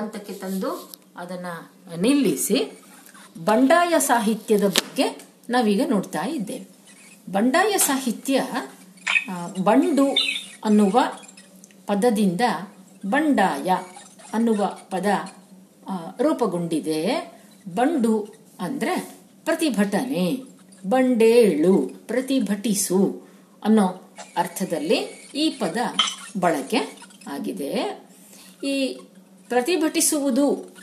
ಹಂತಕ್ಕೆ ತಂದು ಅದನ್ನ ನಿಲ್ಲಿಸಿ ಬಂಡಾಯ ಸಾಹಿತ್ಯದ ಬಗ್ಗೆ ನಾವೀಗ ನೋಡ್ತಾ ಇದ್ದೇವೆ. ಬಂಡಾಯ ಸಾಹಿತ್ಯ ಬಂಡು ಅನ್ನುವ ಪದದಿಂದ ಬಂಡಾಯ ಅನ್ನುವ ಪದ ರೂಪಗೊಂಡಿದೆ. ಬಂಡು ಅಂದ್ರೆ ಪ್ರತಿಭಟನೆ, ಬಂಡೇಳು, ಪ್ರತಿಭಟಿಸು ಅನ್ನೋ ಅರ್ಥದಲ್ಲಿ ಈ ಪದ ಬಳಕೆ ಆಗಿದೆ. ಈ ಪ್ರತಿಭಟಿಸುವುದು.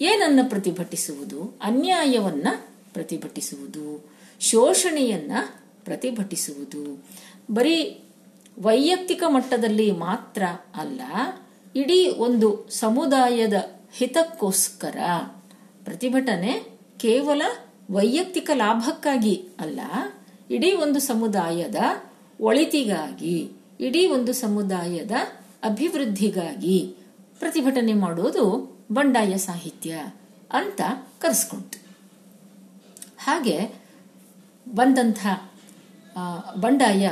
ಏನನ್ನ ಪ್ರತಿಭಟಿಸುವುದು? ಅನ್ಯಾಯವನ್ನ ಪ್ರತಿಭಟಿಸುವುದು. ಶೋಷಣೆಯನ್ನ ಪ್ರತಿಭಟಿಸುವುದು. ಬರೀ ವೈಯಕ್ತಿಕ ಮಟ್ಟದಲ್ಲಿ ಮಾತ್ರ ಅಲ್ಲ, ಇಡೀ ಒಂದು ಸಮುದಾಯದ ಹಿತಕ್ಕೋಸ್ಕರ. ಪ್ರತಿಭಟನೆ ಕೇವಲ ವೈಯಕ್ತಿಕ ಲಾಭಕ್ಕಾಗಿ ಅಲ್ಲ, ಇಡೀ ಒಂದು ಸಮುದಾಯದ ಒಳಿತಿಗಾಗಿ, ಇಡೀ ಒಂದು ಸಮುದಾಯದ ಅಭಿವೃದ್ಧಿಗಾಗಿ. ಪ್ರತಿಭಟನೆ ಮಾಡೋದು ಬಂಡಾಯ ಸಾಹಿತ್ಯ ಅಂತ ಕರೆಸ್ಕೊಂತು ಹಾಗೆ ಬಂದಂಥ ಬಂಡಾಯ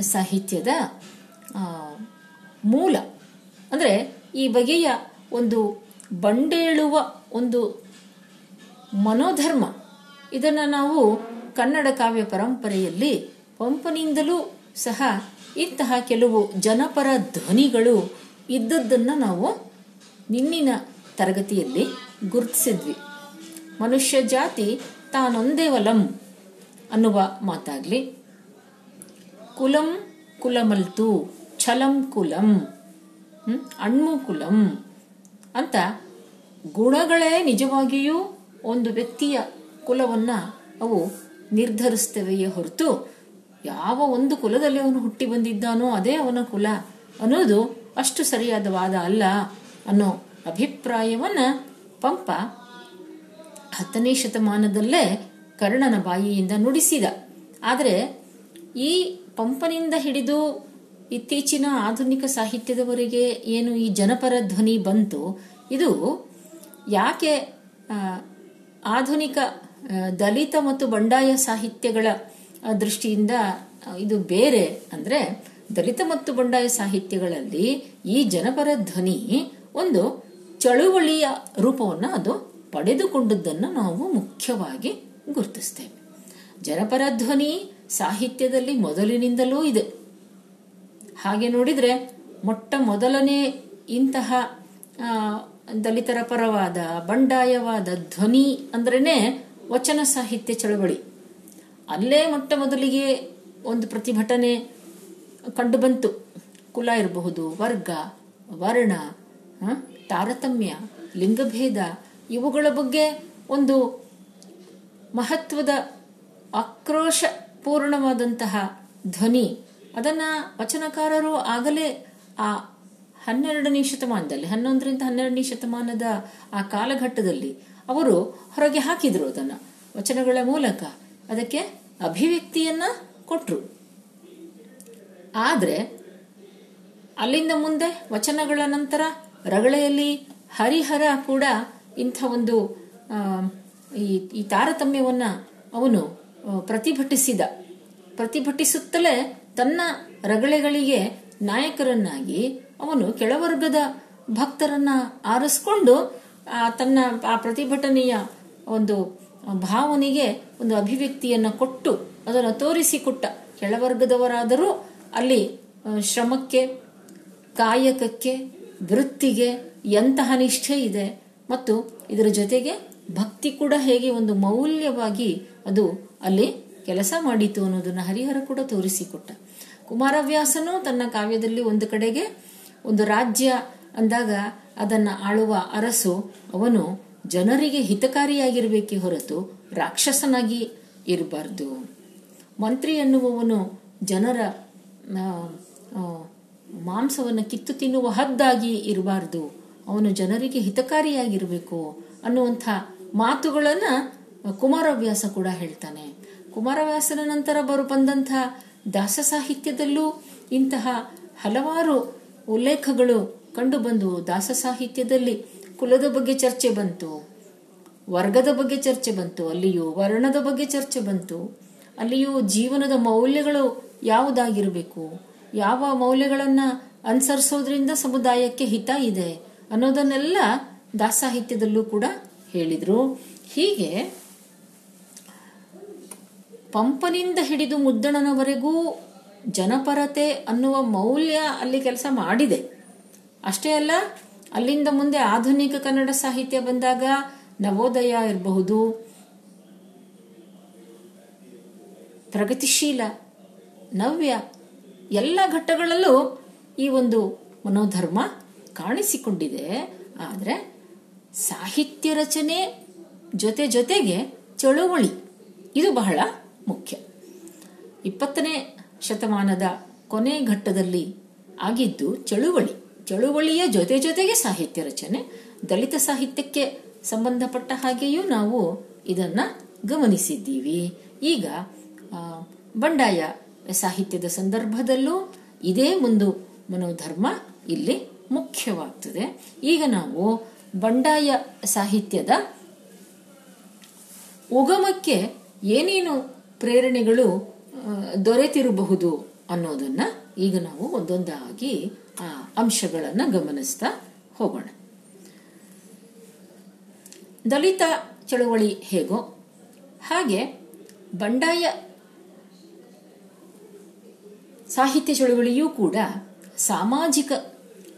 ಸಾಹಿತ್ಯದ ಮೂಲ, ಅಂದರೆ ಈ ಬಗೆಯ ಒಂದು ಬಂಡೇಳುವ ಒಂದು ಮನೋಧರ್ಮ, ಇದನ್ನು ನಾವು ಕನ್ನಡ ಕಾವ್ಯ ಪರಂಪರೆಯಲ್ಲಿ ಪಂಪನಿಂದಲೂ ಸಹ ಇಂತಹ ಕೆಲವು ಜನಪರ ಧ್ವನಿಗಳು ಇದ್ದದ್ದನ್ನು ನಾವು ನಿನ್ನಿನ ತರಗತಿಯಲ್ಲಿ ಗುರುತಿಸಿದ್ವಿ ಮನುಷ್ಯ ಜಾತಿ ತಾನೊಂದೇ ವಲಂ ಅನ್ನುವ ಮಾತಾಗ್ಲಿ ಕುಲಂ ಕುಲಮಲ್ತು, ಛಲಂ ಕುಲಂ? ಅಣ್ಮು ಕುಲಂ ಅಂತ ಗುಣಗಳೇ ನಿಜವಾಗಿಯೂ ಒಂದು ವ್ಯಕ್ತಿಯ ಕುಲವನ್ನ ಅವು ನಿರ್ಧರಿಸ್ತವೆಯೇ ಹೊರತು ಯಾವ ಒಂದು ಕುಲದಲ್ಲಿ ಅವನು ಹುಟ್ಟಿ ಬಂದಿದ್ದಾನೋ ಅದೇ ಅವನ ಕುಲ ಅನ್ನೋದು ಅಷ್ಟು ಸರಿಯಾದ ವಾದ ಅಲ್ಲ ಅನ್ನೋ ಅಭಿಪ್ರಾಯವನ್ನು ಪಂಪ ಹತ್ತನೇ ಶತಮಾನದಲ್ಲೇ ಕರ್ಣನ ಬಾಯಿಯಿಂದ ನುಡಿಸಿದ. ಆದರೆ ಈ ಪಂಪನಿಂದ ಹಿಡಿದು ಇತ್ತೀಚಿನ ಆಧುನಿಕ ಸಾಹಿತ್ಯದವರೆಗೆ ಏನು ಈ ಜನಪರ ಧ್ವನಿ ಬಂತು, ಇದು ಯಾಕೆ ಆಧುನಿಕ ದಲಿತ ಮತ್ತು ಬಂಡಾಯ ಸಾಹಿತ್ಯಗಳ ದೃಷ್ಟಿಯಿಂದ ಇದು ಬೇರೆ ಅಂದ್ರೆ ದಲಿತ ಮತ್ತು ಬಂಡಾಯ ಸಾಹಿತ್ಯಗಳಲ್ಲಿ ಈ ಜನಪರ ಧ್ವನಿ ಒಂದು ಚಳುವಳಿಯ ರೂಪವನ್ನು ಅದು ಪಡೆದುಕೊಂಡದ್ದನ್ನು ನಾವು ಮುಖ್ಯವಾಗಿ ಗುರುತಿಸ್ತೇವೆ. ಜನಪರ ಧ್ವನಿ ಸಾಹಿತ್ಯದಲ್ಲಿ ಮೊದಲಿನಿಂದಲೂ ಇದೆ. ಹಾಗೆ ನೋಡಿದ್ರೆ ಮೊಟ್ಟ ಮೊದಲನೇ ಇಂತಹ ದಲಿತರ ಪರವಾದ, ಬಂಡಾಯವಾದ ಧ್ವನಿ ಅಂದ್ರೇನೆ ವಚನ ಸಾಹಿತ್ಯ ಚಳವಳಿ. ಅಲ್ಲೇ ಮೊಟ್ಟ ಮೊದಲಿಗೆ ಒಂದು ಪ್ರತಿಭಟನೆ ಕಂಡುಬಂತು ಕುಲ ಇರಬಹುದು, ವರ್ಗ, ವರ್ಣ ತಾರತಮ್ಯ, ಲಿಂಗಭೇದ ಇವುಗಳ ಬಗ್ಗೆ ಒಂದು ಮಹತ್ವದ ಆಕ್ರೋಶ ಪೂರ್ಣವಾದಂತಹ ಧ್ವನಿ. ಅದನ್ನ ವಚನಕಾರರು ಆಗಲೇ ಆ ಹನ್ನೆರಡನೇ ಶತಮಾನದಲ್ಲಿ, ಹನ್ನೊಂದರಿಂದ ಹನ್ನೆರಡನೇ ಶತಮಾನದ ಆ ಕಾಲಘಟ್ಟದಲ್ಲಿ ಅವರು ಹೊರಗೆ ಹಾಕಿದರು ಅದನ್ನ. ವಚನಗಳ ಮೂಲಕ ಅದಕ್ಕೆ ಅಭಿವ್ಯಕ್ತಿಯನ್ನ ಕೊಟ್ಟರು ಆದರೆ ಅಲ್ಲಿಂದ ಮುಂದೆ ವಚನಗಳ ನಂತರ ರಗಳೆಯಲ್ಲಿ ಹರಿಹರ ಕೂಡ ಇಂಥ ಒಂದು ಈ ತಾರತಮ್ಯವನ್ನ ಅವನು ಪ್ರತಿಭಟಿಸಿದ. ಪ್ರತಿಭಟಿಸುತ್ತಲೇ ತನ್ನ ರಗಳೆಗಳಿಗೆ ನಾಯಕರನ್ನಾಗಿ ಅವನು ಕೆಳವರ್ಗದ ಭಕ್ತರನ್ನ ಆರಿಸ್ಕೊಂಡು, ಆ, ತನ್ನ, ಆ ಪ್ರತಿಭಟನೆಯ ಒಂದು ಭಾವನೆಗೆ ಒಂದು ಅಭಿವ್ಯಕ್ತಿಯನ್ನ ಕೊಟ್ಟು ಅದನ್ನು ತೋರಿಸಿಕೊಟ್ಟ. ಕೆಳವರ್ಗದವರಾದರೂ ಅಲ್ಲಿ ಶ್ರಮಕ್ಕೆ, ಕಾಯಕಕ್ಕೆ ವೃತ್ತಿಗೆ ಎಂತಹ ನಿಷ್ಠೆ ಇದೆ ಮತ್ತು ಇದರ ಜೊತೆಗೆ ಭಕ್ತಿ ಕೂಡ ಹೇಗೆ ಒಂದು ಮೌಲ್ಯವಾಗಿ ಅದು ಅಲ್ಲಿ ಕೆಲಸ ಮಾಡಿತು ಅನ್ನೋದನ್ನ ಹರಿಹರ ಕೂಡ ತೋರಿಸಿಕೊಟ್ಟ. ಕುಮಾರವ್ಯಾಸನು ತನ್ನ ಕಾವ್ಯದಲ್ಲಿ ಒಂದು ಕಡೆಗೆ ಒಂದು ರಾಜ್ಯ ಅಂದಾಗ ಅದನ್ನ ಆಳುವ ಅರಸು ಅವನು ಜನರಿಗೆ ಹಿತಕಾರಿಯಾಗಿರಬೇಕೆ ಹೊರತು ರಾಕ್ಷಸನಾಗಿ ಇರಬಾರ್ದು. ಮಂತ್ರಿ ಎನ್ನುವವನು ಜನರ ಮಾಂಸವನ್ನು ಕಿತ್ತು ತಿನ್ನುವ ಹದ್ದಾಗಿ ಇರಬಾರ್ದು. ಅವನು ಜನರಿಗೆ ಹಿತಕಾರಿಯಾಗಿರಬೇಕು ಅನ್ನುವಂಥ ಮಾತುಗಳನ್ನು ಕುಮಾರವ್ಯಾಸ ಕೂಡ ಹೇಳ್ತಾನೆ. ಕುಮಾರವ್ಯಾಸನ ನಂತರ ಬರು ಬಂದಂಥ ದಾಸ ಸಾಹಿತ್ಯದಲ್ಲೂ ಇಂತಹ ಹಲವಾರು ಉಲ್ಲೇಖಗಳು ಕಂಡುಬಂದವು ದಾಸ ಸಾಹಿತ್ಯದಲ್ಲಿ ಕುಲದ ಬಗ್ಗೆ ಚರ್ಚೆ ಬಂತು, ವರ್ಗದ ಬಗ್ಗೆ ಚರ್ಚೆ ಬಂತು, ಅಲ್ಲಿಯೂ ವರ್ಣದ ಬಗ್ಗೆ ಚರ್ಚೆ ಬಂತು, ಅಲ್ಲಿಯೂ ಜೀವನದ ಮೌಲ್ಯಗಳು ಯಾವುದಾಗಿರಬೇಕು? ಯಾವ ಮೌಲ್ಯಗಳನ್ನ ಅನುಸರಿಸೋದ್ರಿಂದ ಸಮುದಾಯಕ್ಕೆ ಹಿತ ಇದೆ ಅನ್ನೋದನ್ನೆಲ್ಲ ದಾಸಾಹಿತ್ಯದಲ್ಲೂ ಕೂಡ ಹೇಳಿದ್ರು. ಹೀಗೆ ಪಂಪನಿಂದ ಹಿಡಿದು ಮುದ್ದಣನವರೆಗೂ ಜನಪರತೆ ಅನ್ನುವ ಮೌಲ್ಯ ಅಲ್ಲಿ ಕೆಲಸ ಮಾಡಿದೆ. ಅಷ್ಟೇ ಅಲ್ಲ, ಅಲ್ಲಿಂದ ಮುಂದೆ ಆಧುನಿಕ ಕನ್ನಡ ಸಾಹಿತ್ಯ ಬಂದಾಗ ನವೋದಯ ಇರಬಹುದು, ಪ್ರಗತಿಶೀಲ, ನವ್ಯ ಎಲ್ಲ ಘಟ್ಟಗಳಲ್ಲೂ ಈ ಒಂದು ಮನೋಧರ್ಮ ಕಾಣಿಸಿಕೊಂಡಿದೆ. ಆದರೆ ಸಾಹಿತ್ಯ ರಚನೆ ಜೊತೆ ಜೊತೆಗೆ ಚಳುವಳಿ, ಇದು ಬಹಳ ಮುಖ್ಯ. ಇಪ್ಪತ್ತನೇ ಶತಮಾನದ ಕೊನೆ ಘಟ್ಟದಲ್ಲಿ ಆಗಿದ್ದು ಚಳುವಳಿ. ಚಳುವಳಿಯ ಜೊತೆ ಜೊತೆಗೆ ಸಾಹಿತ್ಯ ರಚನೆ, ದಲಿತ ಸಾಹಿತ್ಯಕ್ಕೆ ಸಂಬಂಧಪಟ್ಟ ಹಾಗೆಯೂ ನಾವು ಇದನ್ನ ಗಮನಿಸಿದ್ದೀವಿ. ಈಗ ಬಂಡಾಯ ಸಾಹಿತ್ಯದ ಸಂದರ್ಭದಲ್ಲೂ ಇದೇ ಒಂದು ಮನೋಧರ್ಮ ಇಲ್ಲಿ ಮುಖ್ಯವಾಗ್ತದೆ. ಈಗ ನಾವು ಬಂಡಾಯ ಸಾಹಿತ್ಯದ ಉಗಮಕ್ಕೆ ಏನೇನು ಪ್ರೇರಣೆಗಳು ದೊರೆತಿರಬಹುದು ಅನ್ನೋದನ್ನ ಈಗ ನಾವು ಒಂದೊಂದಾಗಿ ಆ ಅಂಶಗಳನ್ನು ಗಮನಿಸ್ತಾ ಹೋಗೋಣ. ದಲಿತ ಚಳುವಳಿ ಹೇಗೋ ಹಾಗೆ ಬಂಡಾಯ ಸಾಹಿತ್ಯ ಚಳುವಳಿಯೂ ಕೂಡ ಸಾಮಾಜಿಕ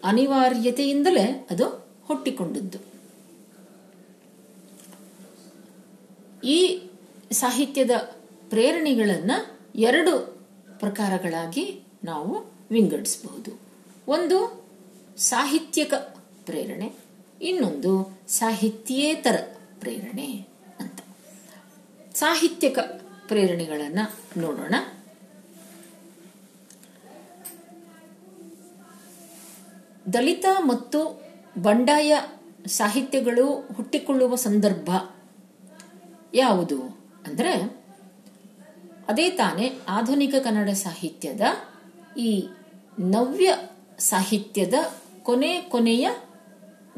ಅನಿವಾರ್ಯತೆಯಿಂದಲೇ ಅದು ಹುಟ್ಟಿಕೊಂಡದ್ದು. ಈ ಸಾಹಿತ್ಯದ ಪ್ರೇರಣೆಗಳನ್ನು ಎರಡು ಪ್ರಕಾರಗಳಾಗಿ ನಾವು ವಿಂಗಡಿಸಬಹುದು. ಒಂದು ಸಾಹಿತ್ಯಕ ಪ್ರೇರಣೆ, ಇನ್ನೊಂದು ಸಾಹಿತ್ಯೇತರ ಪ್ರೇರಣೆ ಅಂತ. ಸಾಹಿತ್ಯಕ ಪ್ರೇರಣೆಗಳನ್ನು ನೋಡೋಣ. ದಲಿತ ಮತ್ತು ಬಂಡಾಯ ಸಾಹಿತ್ಯಗಳು ಹುಟ್ಟಿಕೊಳ್ಳುವ ಸಂದರ್ಭ ಯಾವುದು ಅಂದರೆ ಅದೇ ತಾನೇ ಆಧುನಿಕ ಕನ್ನಡ ಸಾಹಿತ್ಯದ ಈ ನವ್ಯ ಸಾಹಿತ್ಯದ ಕೊನೆ ಕೊನೆಯ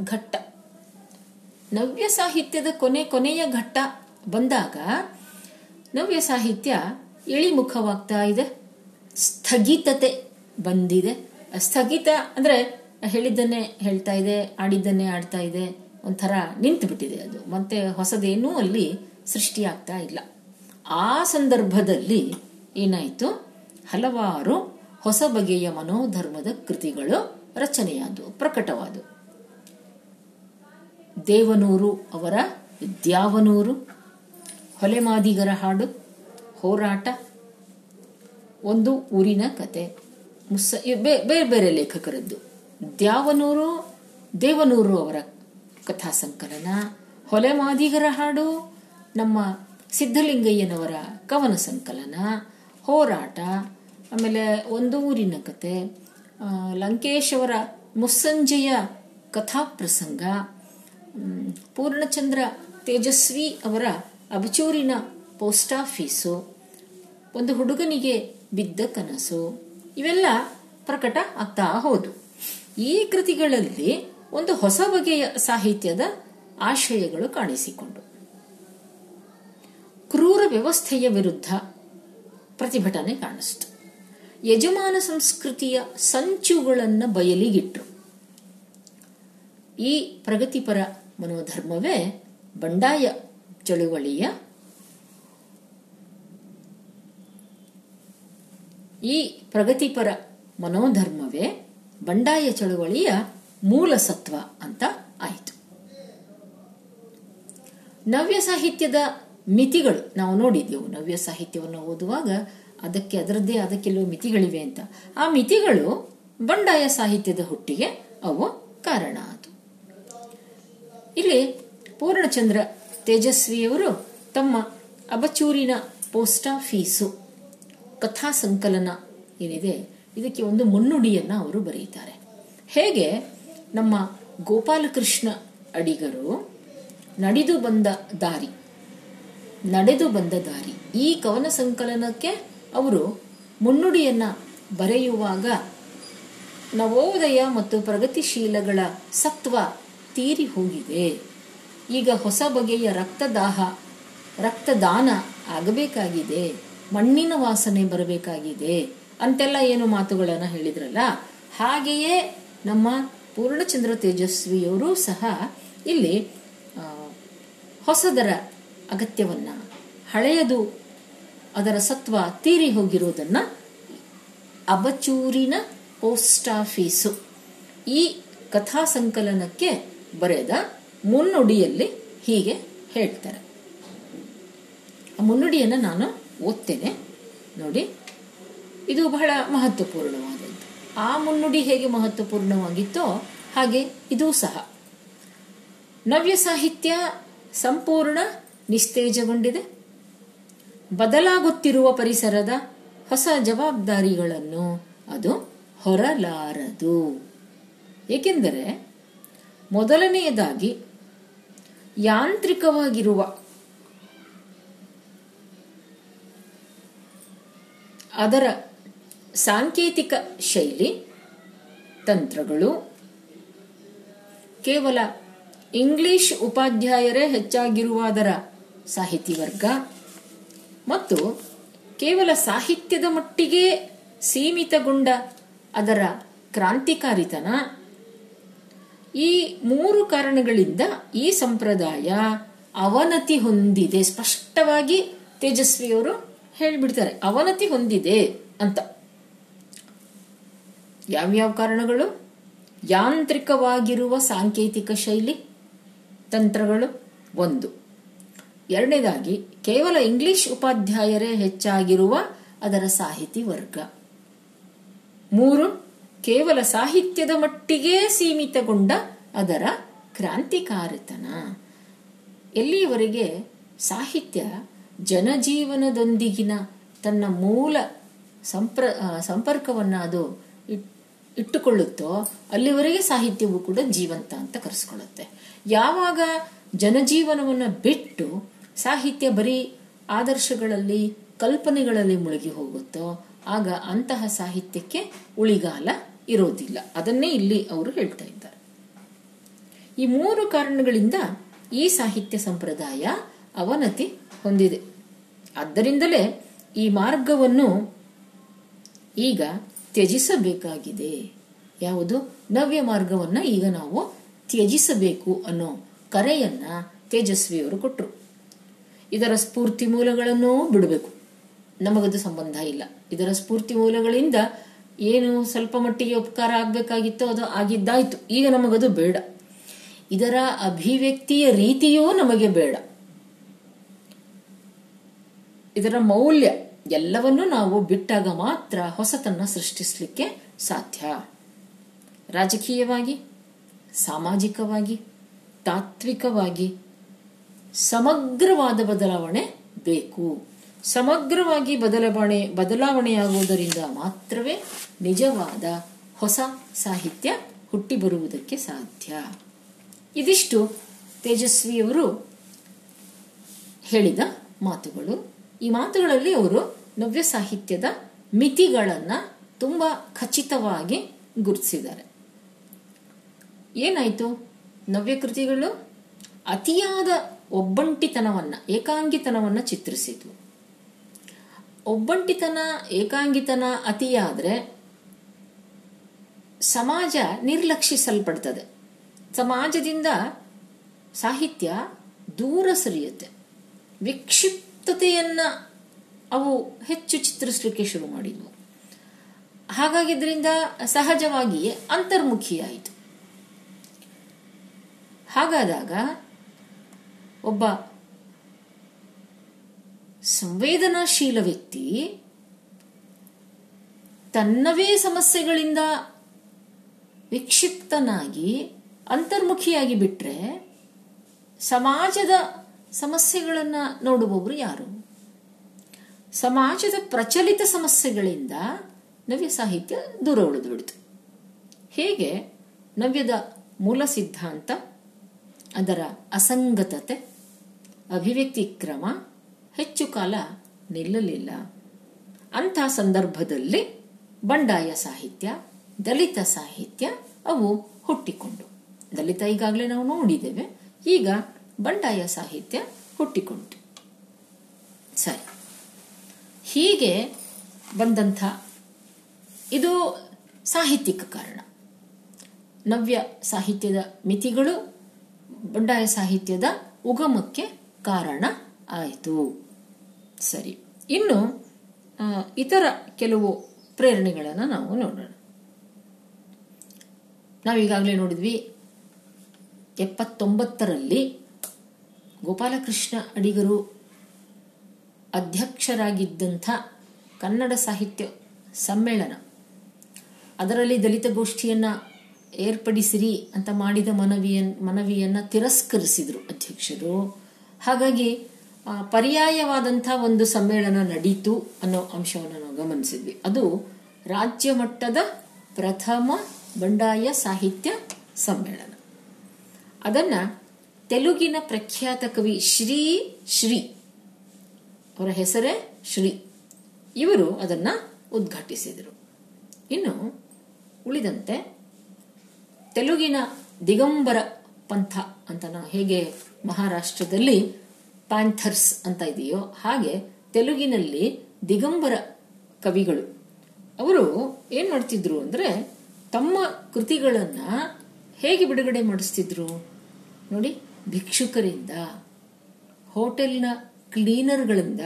ಘಟ್ಟ. ನವ್ಯ ಸಾಹಿತ್ಯದ ಕೊನೆ ಕೊನೆಯ ಘಟ್ಟ ಬಂದಾಗ ನವ್ಯ ಸಾಹಿತ್ಯ ಇಳಿಮುಖವಾಗ್ತಾ ಇದೆ, ಸ್ಥಗಿತತೆ ಬಂದಿದೆ. ಸ್ಥಗಿತ ಅಂದ್ರೆ ಹೇಳಿದ್ದನ್ನೇ ಹೇಳ್ತಾ ಇದೆ, ಆಡಿದ್ದನ್ನೇ ಆಡ್ತಾ ಇದೆ, ಒಂಥರ ನಿಂತು ಬಿಟ್ಟಿದೆ ಅದು. ಮತ್ತೆ ಹೊಸದೇನೂ ಅಲ್ಲಿ ಸೃಷ್ಟಿಯಾಗ್ತಾ ಇಲ್ಲ. ಆ ಸಂದರ್ಭದಲ್ಲಿ ಏನಾಯಿತು? ಹಲವಾರು ಹೊಸ ಬಗೆಯ ಮನೋಧರ್ಮದ ಕೃತಿಗಳು ರಚನೆಯಾದವು, ಪ್ರಕಟವಾದವು. ದೇವನೂರು ಅವರ ದ್ಯಾವನೂರು ಹೊಲೆಮಾದಿಗರ ಹಾಡು, ಹೋರಾಟ, ಒಂದು ಊರಿನ ಕತೆ, ಮುಸ್ಸ ಬೇರೆ ಬೇರೆ ಲೇಖಕರದ್ದು. ದ್ಯಾವನೂರು, ದೇವನೂರು ಅವರ ಕಥಾ ಸಂಕಲನ. ಹೊಲೆ ಮಾದಿಗರ ಹಾಡು, ನಮ್ಮ ಸಿದ್ಧಲಿಂಗಯ್ಯನವರ ಕವನ ಸಂಕಲನ, ಹೋರಾಟ, ಆಮೇಲೆ ಒಂದು ಊರಿನ ಕತೆ. ಲಂಕೇಶವರ ಲಂಕೇಶ್ ಅವರ ಮುಸ್ಸಂಜೆಯ ಕಥಾಪ್ರಸಂಗ ಪೂರ್ಣಚಂದ್ರ ತೇಜಸ್ವಿ ಅವರ ಅಬಚೂರಿನ ಪೋಸ್ಟ್ ಆಫೀಸು. ಒಂದು ಹುಡುಗನಿಗೆ ಬಿದ್ದ ಕನಸು. ಇವೆಲ್ಲ ಪ್ರಕಟ ಆಗ್ತಾ ಹೋದು. ಈ ಕೃತಿಗಳಲ್ಲಿ ಒಂದು ಹೊಸ ಬಗೆಯ ಸಾಹಿತ್ಯದ ಆಶಯಗಳು ಕಾಣಿಸಿಕೊಂಡು. ಕ್ರೂರ ವ್ಯವಸ್ಥೆಯ ವಿರುದ್ಧ ಪ್ರತಿಭಟನೆ ಕಾಣಿಸ್ತು. ಯಜಮಾನ ಸಂಸ್ಕೃತಿಯ ಸಂಚುಗಳನ್ನು ಬಯಲಿಗಿಟ್ರು. ಈ ಪ್ರಗತಿಪರ ಮನೋಧರ್ಮವೇ ಬಂಡಾಯ ಚಳುವಳಿಯ ಈ ಪ್ರಗತಿಪರ ಮನೋಧರ್ಮವೇ ಬಂಡಾಯ ಚಳುವಳಿಯ ಮೂಲ ಸತ್ವ ಅಂತ ಆಯಿತು. ನವ್ಯ ಸಾಹಿತ್ಯದ ಮಿತಿಗಳು, ನಾವು ನೋಡಿದ್ದೆವು. ನವ್ಯ ಸಾಹಿತ್ಯವನ್ನು ಓದುವಾಗ ಅದಕ್ಕೆ ಅದರದ್ದೇ ಆದ ಕೆಲವು ಮಿತಿಗಳಿವೆ ಅಂತ. ಆ ಮಿತಿಗಳು ಬಂಡಾಯ ಸಾಹಿತ್ಯದ ಹುಟ್ಟಿಗೆ ಅವು ಕಾರಣ ಅದು ಇಲ್ಲಿ ಪೂರ್ಣಚಂದ್ರ ತೇಜಸ್ವಿಯವರು ತಮ್ಮ ಅಬಚೂರಿನ ಪೋಸ್ಟ್ ಆಫೀಸು ಕಥಾ ಸಂಕಲನ ಏನಿದೆ ಇದಕ್ಕೆ ಒಂದು ಮುನ್ನುಡಿಯನ್ನ ಅವರು ಬರೆಯುತ್ತಾರೆ ಹೇಗೆ? ನಮ್ಮ ಗೋಪಾಲಕೃಷ್ಣ ಅಡಿಗರು ನಡೆದು ಬಂದ ದಾರಿ, ನಡೆದು ಬಂದ ದಾರಿ, ಈ ಕವನ ಸಂಕಲನಕ್ಕೆ ಅವರು ಮುನ್ನುಡಿಯನ್ನ ಬರೆಯುವಾಗ ನವೋದಯ ಮತ್ತು ಪ್ರಗತಿಶೀಲಗಳ ಸತ್ವ ತೀರಿ ಹೋಗಿದೆ. ಈಗ ಹೊಸ ಬಗೆಯ ರಕ್ತದಾಹ, ರಕ್ತದಾನ ಆಗಬೇಕಾಗಿದೆ. ಮಣ್ಣಿನ ವಾಸನೆ ಬರಬೇಕಾಗಿದೆ. ಅಂತೆಲ್ಲ ಏನು ಮಾತುಗಳನ್ನು ಹೇಳಿದ್ರಲ್ಲ, ಹಾಗೆಯೇ ನಮ್ಮ ಪೂರ್ಣಚಂದ್ರ ತೇಜಸ್ವಿಯವರು ಸಹ ಇಲ್ಲಿ ಹೊಸದರ ಅಗತ್ಯವನ್ನ, ಹಳೆಯದು ಅದರ ಸತ್ವ ತೀರಿ ಹೋಗಿರುವುದನ್ನ ಅಬಚೂರಿನ ಪೋಸ್ಟ್ ಆಫೀಸು ಈ ಕಥಾ ಸಂಕಲನಕ್ಕೆ ಬರೆದ ಮುನ್ನುಡಿಯಲ್ಲಿ ಹೀಗೆ ಹೇಳ್ತಾರೆ. ಆ ಮುನ್ನುಡಿಯನ್ನು ನಾನು ಓದ್ತೇನೆ. ನೋಡಿ. ಇದು ಬಹಳ ಮಹತ್ವಪೂರ್ಣವಾದದ್ದು. ಆ ಮುನ್ನುಡಿ ಹೇಗೆ ಮಹತ್ವಪೂರ್ಣವಾಗಿತ್ತೋ ಹಾಗೆ ಇದೂ ಸಹ. ನವ್ಯ ಸಾಹಿತ್ಯ ಸಂಪೂರ್ಣ ನಿಸ್ತೇಜಗೊಂಡಿದೆ. ಬದಲಾಗುತ್ತಿರುವ ಪರಿಸರದ ಹೊಸ ಜವಾಬ್ದಾರಿಗಳನ್ನು ಅದು ಹೊರಲಾರದು. ಏಕೆಂದರೆ ಮೊದಲನೆಯದಾಗಿ ಯಾಂತ್ರಿಕವಾಗಿರುವ ಅದರ ಸಾಂಕೇತಿಕ ಶೈಲಿ, ತಂತ್ರಗಳು, ಕೇವಲ ಇಂಗ್ಲಿಷ್ ಉಪಾಧ್ಯಾಯರೇ ಹೆಚ್ಚಾಗಿರುವ ಅದರ ಸಾಹಿತಿ ವರ್ಗ, ಮತ್ತು ಕೇವಲ ಸಾಹಿತ್ಯದ ಮಟ್ಟಿಗೆ ಸೀಮಿತಗೊಂಡ ಅದರ ಕ್ರಾಂತಿಕಾರಿತನ, ಈ ಮೂರು ಕಾರಣಗಳಿಂದ ಈ ಸಂಪ್ರದಾಯ ಅವನತಿ ಹೊಂದಿದೆ. ಸ್ಪಷ್ಟವಾಗಿ ತೇಜಸ್ವಿಯವರು ಹೇಳ್ಬಿಡ್ತಾರೆ, ಅವನತಿ ಹೊಂದಿದೆ ಅಂತ. ಯಾವ್ಯಾವ ಕಾರಣಗಳು ಯಾಂತ್ರಿಕವಾಗಿರುವ ಸಾಂಕೇತಿಕ ಶೈಲಿ ತಂತ್ರಗಳು ಒಂದು. ಎರಡನೇದಾಗಿ, ಕೇವಲ ಇಂಗ್ಲಿಷ್ ಉಪಾಧ್ಯಾಯರೇ ಹೆಚ್ಚಾಗಿರುವ ಅದರ ಸಾಹಿತಿ ವರ್ಗ. ಮೂರು, ಕೇವಲ ಸಾಹಿತ್ಯದ ಮಟ್ಟಿಗೆ ಸೀಮಿತಗೊಂಡ ಅದರ ಕ್ರಾಂತಿಕಾರಿತನ. ಎಲ್ಲಿಯವರೆಗೆ ಸಾಹಿತ್ಯ ಜನಜೀವನದೊಂದಿಗಿನ ತನ್ನ ಮೂಲ ಸಂಪ್ರ ಸಂಪರ್ಕವನ್ನು ಅದು ಇಟ್- ಇಟ್ಟುಕೊಳ್ಳುತ್ತೋ ಅಲ್ಲಿವರೆಗೆ ಸಾಹಿತ್ಯವು ಕೂಡ ಜೀವಂತ ಅಂತ ಕರೆಸ್ಕೊಳ್ಳುತ್ತೆ. ಯಾವಾಗ ಜನಜೀವನವನ್ನು ಬಿಟ್ಟು ಸಾಹಿತ್ಯ ಬರೀ ಆದರ್ಶಗಳಲ್ಲಿ, ಕಲ್ಪನೆಗಳಲ್ಲಿ ಮುಳುಗಿ ಹೋಗುತ್ತೋ, ಆಗ ಅಂತಹ ಸಾಹಿತ್ಯಕ್ಕೆ ಉಳಿಗಾಲ ಇರೋದಿಲ್ಲ. ಅದನ್ನೇ ಇಲ್ಲಿ ಅವರು ಹೇಳ್ತಾ ಇದ್ದಾರೆ. ಈ ಮೂರು ಕಾರಣಗಳಿಂದ ಈ ಸಾಹಿತ್ಯ ಸಂಪ್ರದಾಯ ಅವನತಿ ಹೊಂದಿದೆ. ಆದ್ದರಿಂದಲೇ ಈ ಮಾರ್ಗವನ್ನು ಈಗ ತ್ಯಜಿಸಬೇಕಾಗಿದೆ. ಯಾವುದು? ನವ್ಯ ಮಾರ್ಗವನ್ನ ಈಗ ನಾವು ತ್ಯಜಿಸಬೇಕು ಅನ್ನೋ ಕರೆಯನ್ನ ತೇಜಸ್ವಿಯವರು ಕೊಟ್ಟರು ಇದರ ಸ್ಫೂರ್ತಿ ಮೂಲಗಳನ್ನು ಬಿಡಬೇಕು. ನಮಗದು ಸಂಬಂಧ ಇಲ್ಲ. ಇದರ ಸ್ಫೂರ್ತಿ ಮೂಲಗಳಿಂದ ಏನು ಸ್ವಲ್ಪ ಮಟ್ಟಿಗೆ ಉಪಕಾರ ಆಗಬೇಕಾಗಿತ್ತೋ ಅದು ಆಗಿದ್ದಾಯ್ತು. ಈಗ ನಮಗದು ಬೇಡ. ಇದರ ಅಭಿವ್ಯಕ್ತಿಯ ರೀತಿಯೂ ನಮಗೆ ಬೇಡ. ಇದರ ಮೌಲ್ಯ ಎಲ್ಲವನ್ನೂ ನಾವು ಬಿಟ್ಟಾಗ ಮಾತ್ರ ಹೊಸತನ್ನ ಸೃಷ್ಟಿಸಲಿಕ್ಕೆ ಸಾಧ್ಯ. ರಾಜಕೀಯವಾಗಿ, ಸಾಮಾಜಿಕವಾಗಿ, ತಾತ್ವಿಕವಾಗಿ ಸಮಗ್ರವಾದ ಬದಲಾವಣೆ ಬೇಕು. ಸಮಗ್ರವಾಗಿ ಬದಲಾವಣೆ ಬದಲಾವಣೆಯಾಗುವುದರಿಂದ ಮಾತ್ರವೇ ನಿಜವಾದ ಹೊಸ ಸಾಹಿತ್ಯ ಹುಟ್ಟಿ ಬರುವುದಕ್ಕೆ ಸಾಧ್ಯ. ಇದಿಷ್ಟು ತೇಜಸ್ವಿಯವರು ಹೇಳಿದ ಮಾತುಗಳು. ಈ ಮಾತುಗಳಲ್ಲಿ ಅವರು ನವ್ಯ ಸಾಹಿತ್ಯದ ಮಿತಿಗಳನ್ನ ತುಂಬಾ ಖಚಿತವಾಗಿ ಗುರುತಿಸಿದ್ದಾರೆ. ಏನಾಯ್ತು? ನವ್ಯ ಕೃತಿಗಳು ಅತಿಯಾದ ಒಬ್ಬಂಟಿತನವನ್ನ, ಏಕಾಂಗಿತನವನ್ನ ಚಿತ್ರಿಸಿದ್ವು. ಒಬ್ಬಂಟಿತನ, ಏಕಾಂಗಿತನ ಅತಿಯಾದ್ರೆ ಸಮಾಜ ನಿರ್ಲಕ್ಷಿಸಲ್ಪಡ್ತದೆ. ಸಮಾಜದಿಂದ ಸಾಹಿತ್ಯ ದೂರ ಸರಿಯುತ್ತೆ. ವಿಕ್ಷಿಪ್ತತೆಯನ್ನ ಅವು ಹೆಚ್ಚು ಚಿತ್ರಿಸಲಿಕ್ಕೆ ಶುರು ಮಾಡಿದ್ವು. ಹಾಗಾಗಿದ್ರಿಂದ ಸಹಜವಾಗಿಯೇ ಅಂತರ್ಮುಖಿಯಾಯಿತು ಹಾಗಾದಾಗ ಒಬ್ಬ ಸಂವೇದನಾಶೀಲ ವ್ಯಕ್ತಿ ತನ್ನವೇ ಸಮಸ್ಯೆಗಳಿಂದ ವಿಕ್ಷಿಪ್ತನಾಗಿ ಅಂತರ್ಮುಖಿಯಾಗಿ ಬಿಟ್ರೆ ಸಮಾಜದ ಸಮಸ್ಯೆಗಳನ್ನ ನೋಡುವವರು ಯಾರು? ಸಮಾಜದ ಪ್ರಚಲಿತ ಸಮಸ್ಯೆಗಳಿಂದ ನವ್ಯ ಸಾಹಿತ್ಯ ದೂರ ಉಳಿದು ಬಿಡ್ತು. ಹೇಗೆ? ನವ್ಯದ ಮೂಲ ಸಿದ್ಧಾಂತ, ಅದರ ಅಸಂಗತತೆ, ಅಭಿವ್ಯಕ್ತಿ ಕ್ರಮ ಹೆಚ್ಚು ಕಾಲ ನಿಲ್ಲಲಿಲ್ಲ. ಅಂಥ ಸಂದರ್ಭದಲ್ಲಿ ಬಂಡಾಯ ಸಾಹಿತ್ಯ, ದಲಿತ ಸಾಹಿತ್ಯ ಅವು ಹುಟ್ಟಿಕೊಂಡು. ದಲಿತ ಈಗಾಗಲೇ ನಾವು ನೋಡಿದ್ದೇವೆ. ಈಗ ಬಂಡಾಯ ಸಾಹಿತ್ಯ ಹುಟ್ಟಿಕೊಂಡಿತು ಸರಿ. ಹೀಗೆ ಬಂದಂಥ ಇದು ಸಾಹಿತ್ಯಿಕ ಕಾರಣ. ನವ್ಯ ಸಾಹಿತ್ಯದ ಮಿತಿಗಳು ಬಂಡಾಯ ಸಾಹಿತ್ಯದ ಉಗಮಕ್ಕೆ ಕಾರಣ ಆಯಿತು. ಸರಿ. ಇನ್ನು ಇತರ ಕೆಲವು ಪ್ರೇರಣೆಗಳನ್ನು ನಾವು ನೋಡೋಣ. ನಾವೀಗಾಗಲೇ ನೋಡಿದ್ವಿ, ಎಪ್ಪತ್ತೊಂಬತ್ತರಲ್ಲಿ ಗೋಪಾಲಕೃಷ್ಣ ಅಡಿಗರು ಅಧ್ಯಕ್ಷರಾಗಿದ್ದಂಥ ಕನ್ನಡ ಸಾಹಿತ್ಯ ಸಮ್ಮೇಳನ. ಅದರಲ್ಲಿ ದಲಿತ ಗೋಷ್ಠಿಯನ್ನು ಏರ್ಪಡಿಸಿರಿ ಅಂತ ಮಾಡಿದ ಮನವಿಯನ್, ಮನವಿಯನ್ನು ತಿರಸ್ಕರಿಸಿದ್ರು ಅಧ್ಯಕ್ಷರು. ಹಾಗಾಗಿ ಪರ್ಯಾಯವಾದಂಥ ಒಂದು ಸಮ್ಮೇಳನ ನಡೀತು ಅನ್ನೋ ಅಂಶವನ್ನು ನಾವು ಗಮನಿಸಿದ್ವಿ. ಅದು ರಾಜ್ಯ ಮಟ್ಟದ ಪ್ರಥಮ ಬಂಡಾಯ ಸಾಹಿತ್ಯ ಸಮ್ಮೇಳನ. ಅದನ್ನ ತೆಲುಗಿನ ಪ್ರಖ್ಯಾತ ಕವಿ ಶ್ರೀ ಶ್ರೀ. ಅವರ ಹೆಸರೇ ಶ್ರೀ. ಇವರು ಅದನ್ನ ಉದ್ಘಾಟಿಸಿದರು. ಇನ್ನು ಉಳಿದಂತೆ ತೆಲುಗಿನ ದಿಗಂಬರ ಪಂಥ ಅಂತ ನಾವು ಹೇಗೆ ಮಹಾರಾಷ್ಟ್ರದಲ್ಲಿ ಪ್ಯಾಂಥರ್ಸ್ ಅಂತ ಇದೆಯೋ ಹಾಗೆ ತೆಲುಗಿನಲ್ಲಿ ದಿಗಂಬರ ಕವಿಗಳು, ಅವರು ಏನ್ ಮಾಡ್ತಿದ್ರು ಅಂದ್ರೆ ತಮ್ಮ ಕೃತಿಗಳನ್ನ ಹೇಗೆ ಬಿಡುಗಡೆ ಮಾಡಿಸ್ತಿದ್ರು? ನೋಡಿ. ಭಿಕ್ಷುಕರಿಂದ, ಹೋಟೆಲ್ನ ಕ್ಲೀನರ್ಗಳಿಂದ,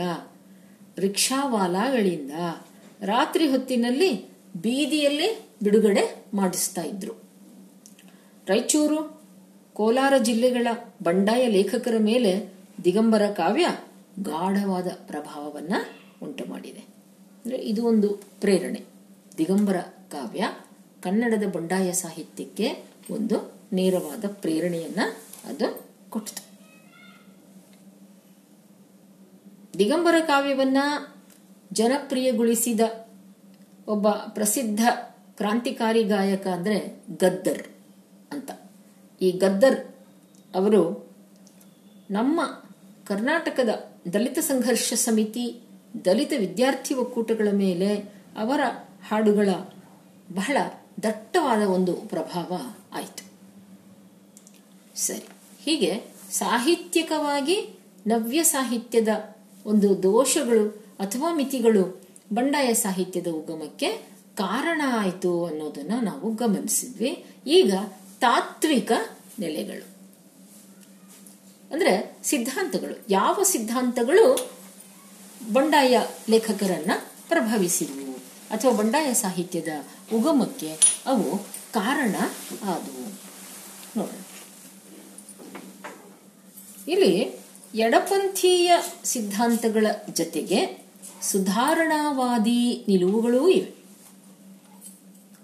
ರಿಕ್ಷಾವಾಲಾಗಳಿಂದ ರಾತ್ರಿ ಹೊತ್ತಿನಲ್ಲಿ ಬೀದಿಯಲ್ಲಿ ಬಿಡುಗಡೆ ಮಾಡಿಸ್ತಾ ಇದ್ರು. ರಾಯಚೂರು, ಕೋಲಾರ ಜಿಲ್ಲೆಗಳ ಬಂಡಾಯ ಲೇಖಕರ ಮೇಲೆ ದಿಗಂಬರ ಕಾವ್ಯ ಗಾಢವಾದ ಪ್ರಭಾವವನ್ನ ಉಂಟು ಮಾಡಿದೆ ಅಂದ್ರೆ ಇದು ಒಂದು ಪ್ರೇರಣೆ. ದಿಗಂಬರ ಕಾವ್ಯ ಕನ್ನಡದ ಬಂಡಾಯ ಸಾಹಿತ್ಯಕ್ಕೆ ಒಂದು ನೇರವಾದ ಪ್ರೇರಣೆಯನ್ನ ಅದು ಕೊಟ್ಟಿತು. ದಿಗಂಬರ ಕಾವ್ಯವನ್ನ ಜನಪ್ರಿಯಗೊಳಿಸಿದ ಒಬ್ಬ ಪ್ರಸಿದ್ಧ ಕ್ರಾಂತಿಕಾರಿ ಗಾಯಕ ಅಂದ್ರೆ ಗದ್ದರ್ ಅಂತ. ಈ ಗದ್ದರ್ ಅವರು ನಮ್ಮ ಕರ್ನಾಟಕದ ದಲಿತ ಸಂಘರ್ಷ ಸಮಿತಿ, ದಲಿತ ವಿದ್ಯಾರ್ಥಿ ಒಕ್ಕೂಟಗಳ ಮೇಲೆ ಅವರ ಹಾಡುಗಳ ಬಹಳ ದಟ್ಟವಾದ ಒಂದು ಪ್ರಭಾವ ಆಯಿತು. ಸರಿ. ಹೀಗೆ ಸಾಹಿತ್ಯಿಕವಾಗಿ ನವ್ಯ ಸಾಹಿತ್ಯದ ಒಂದು ದೋಷಗಳು ಅಥವಾ ಮಿತಿಗಳು ಬಂಡಾಯ ಸಾಹಿತ್ಯದ ಉಗಮಕ್ಕೆ ಕಾರಣ ಆಯಿತು ಅನ್ನೋದನ್ನ ನಾವು ಗಮನಿಸಿದ್ವಿ. ಈಗ ತಾತ್ವಿಕ ನೆಲೆಗಳು. ಅಂದ್ರೆ ಸಿದ್ಧಾಂತಗಳು. ಯಾವ ಸಿದ್ಧಾಂತಗಳು ಬಂಡಾಯ ಲೇಖಕರನ್ನ ಪ್ರಭಾವಿಸಿದವು ಅಥವಾ ಬಂಡಾಯ ಸಾಹಿತ್ಯದ ಉಗಮಕ್ಕೆ ಅವು ಕಾರಣ ಆದವು? ನೋಡೋಣ. ಇಲ್ಲಿ ಎಡಪಂಥೀಯ ಸಿದ್ಧಾಂತಗಳ ಜತೆಗೆ ಸುಧಾರಣಾವಾದಿ ನಿಲುವುಗಳೂ ಇವೆ.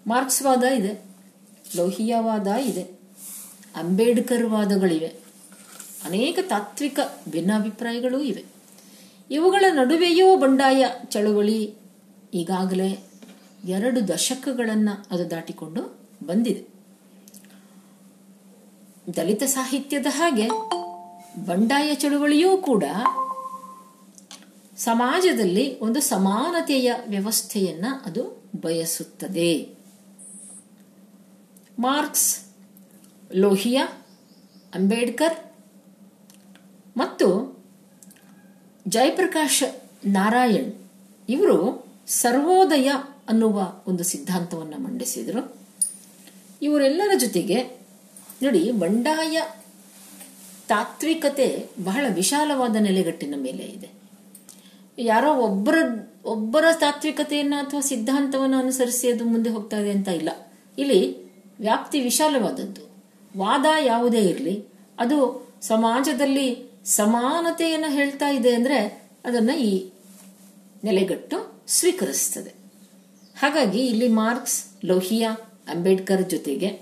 ಮಾರ್ಕ್ಸ್ವಾದ ಇದೆ, ಲೋಹಿಯಾವಾದ ಇದೆ ಅಂಬೇಡ್ಕರ್ ವಾದಗಳಿವೆ ಅನೇಕ ತಾತ್ವಿಕ ಭಿನ್ನಾಭಿಪ್ರಾಯಗಳೂ ಇವೆ. ಇವುಗಳ ನಡುವೆಯೂ ಬಂಡಾಯ ಚಳುವಳಿ ಈಗಾಗಲೇ ಎರಡು ದಶಕಗಳನ್ನು ಅದು ದಾಟಿಕೊಂಡು ಬಂದಿದೆ. ದಲಿತ ಸಾಹಿತ್ಯದ ಹಾಗೆ ಬಂಡಾಯ ಚಳುವಳಿಯೂ ಕೂಡ ಸಮಾಜದಲ್ಲಿ ಒಂದು ಸಮಾನತೆಯ ವ್ಯವಸ್ಥೆಯನ್ನ ಅದು ಬಯಸುತ್ತದೆ. ಮಾರ್ಕ್ಸ್, ಲೋಹಿಯಾ, ಅಂಬೇಡ್ಕರ್ ಮತ್ತು ಜಯಪ್ರಕಾಶ್ ನಾರಾಯಣ್ ಇವರು ಸರ್ವೋದಯ ಅನ್ನುವ ಒಂದು ಸಿದ್ಧಾಂತವನ್ನು ಮಂಡಿಸಿದರು. ಇವರೆಲ್ಲರ ಜೊತೆಗೆ ನೋಡಿ, ಬಂಡಾಯ ತಾತ್ವಿಕತೆ ಬಹಳ ವಿಶಾಲವಾದ ನೆಲೆಗಟ್ಟಿನ ಮೇಲೆ ಇದೆ. ಯಾರೋ ಒಬ್ಬರ ಒಬ್ಬರ ತಾತ್ವಿಕತೆಯನ್ನ ಅಥವಾ ಸಿದ್ಧಾಂತವನ್ನು ಅನುಸರಿಸಿ ಅದು ಮುಂದೆ ಹೋಗ್ತಾ ಇದೆ ಅಂತ ಇಲ್ಲ. ಇಲ್ಲಿ ವ್ಯಾಪ್ತಿ ವಿಶಾಲವಾದದ್ದು. ವಾದ ಯಾವುದೇ ಇರಲಿ, ಅದು ಸಮಾಜದಲ್ಲಿ ಸಮಾನತೆಯನ್ನು ಹೇಳ್ತಾ ಇದೆ ಅಂದ್ರೆ ಅದನ್ನ ಈ ನೆಲೆಗಟ್ಟು ಸ್ವೀಕರಿಸ್ತದೆ. ಹಾಗಾಗಿ ಇಲ್ಲಿ ಮಾರ್ಕ್ಸ್, ಲೋಹಿಯಾ, ಅಂಬೇಡ್ಕರ್ ಜೊತೆಗೆ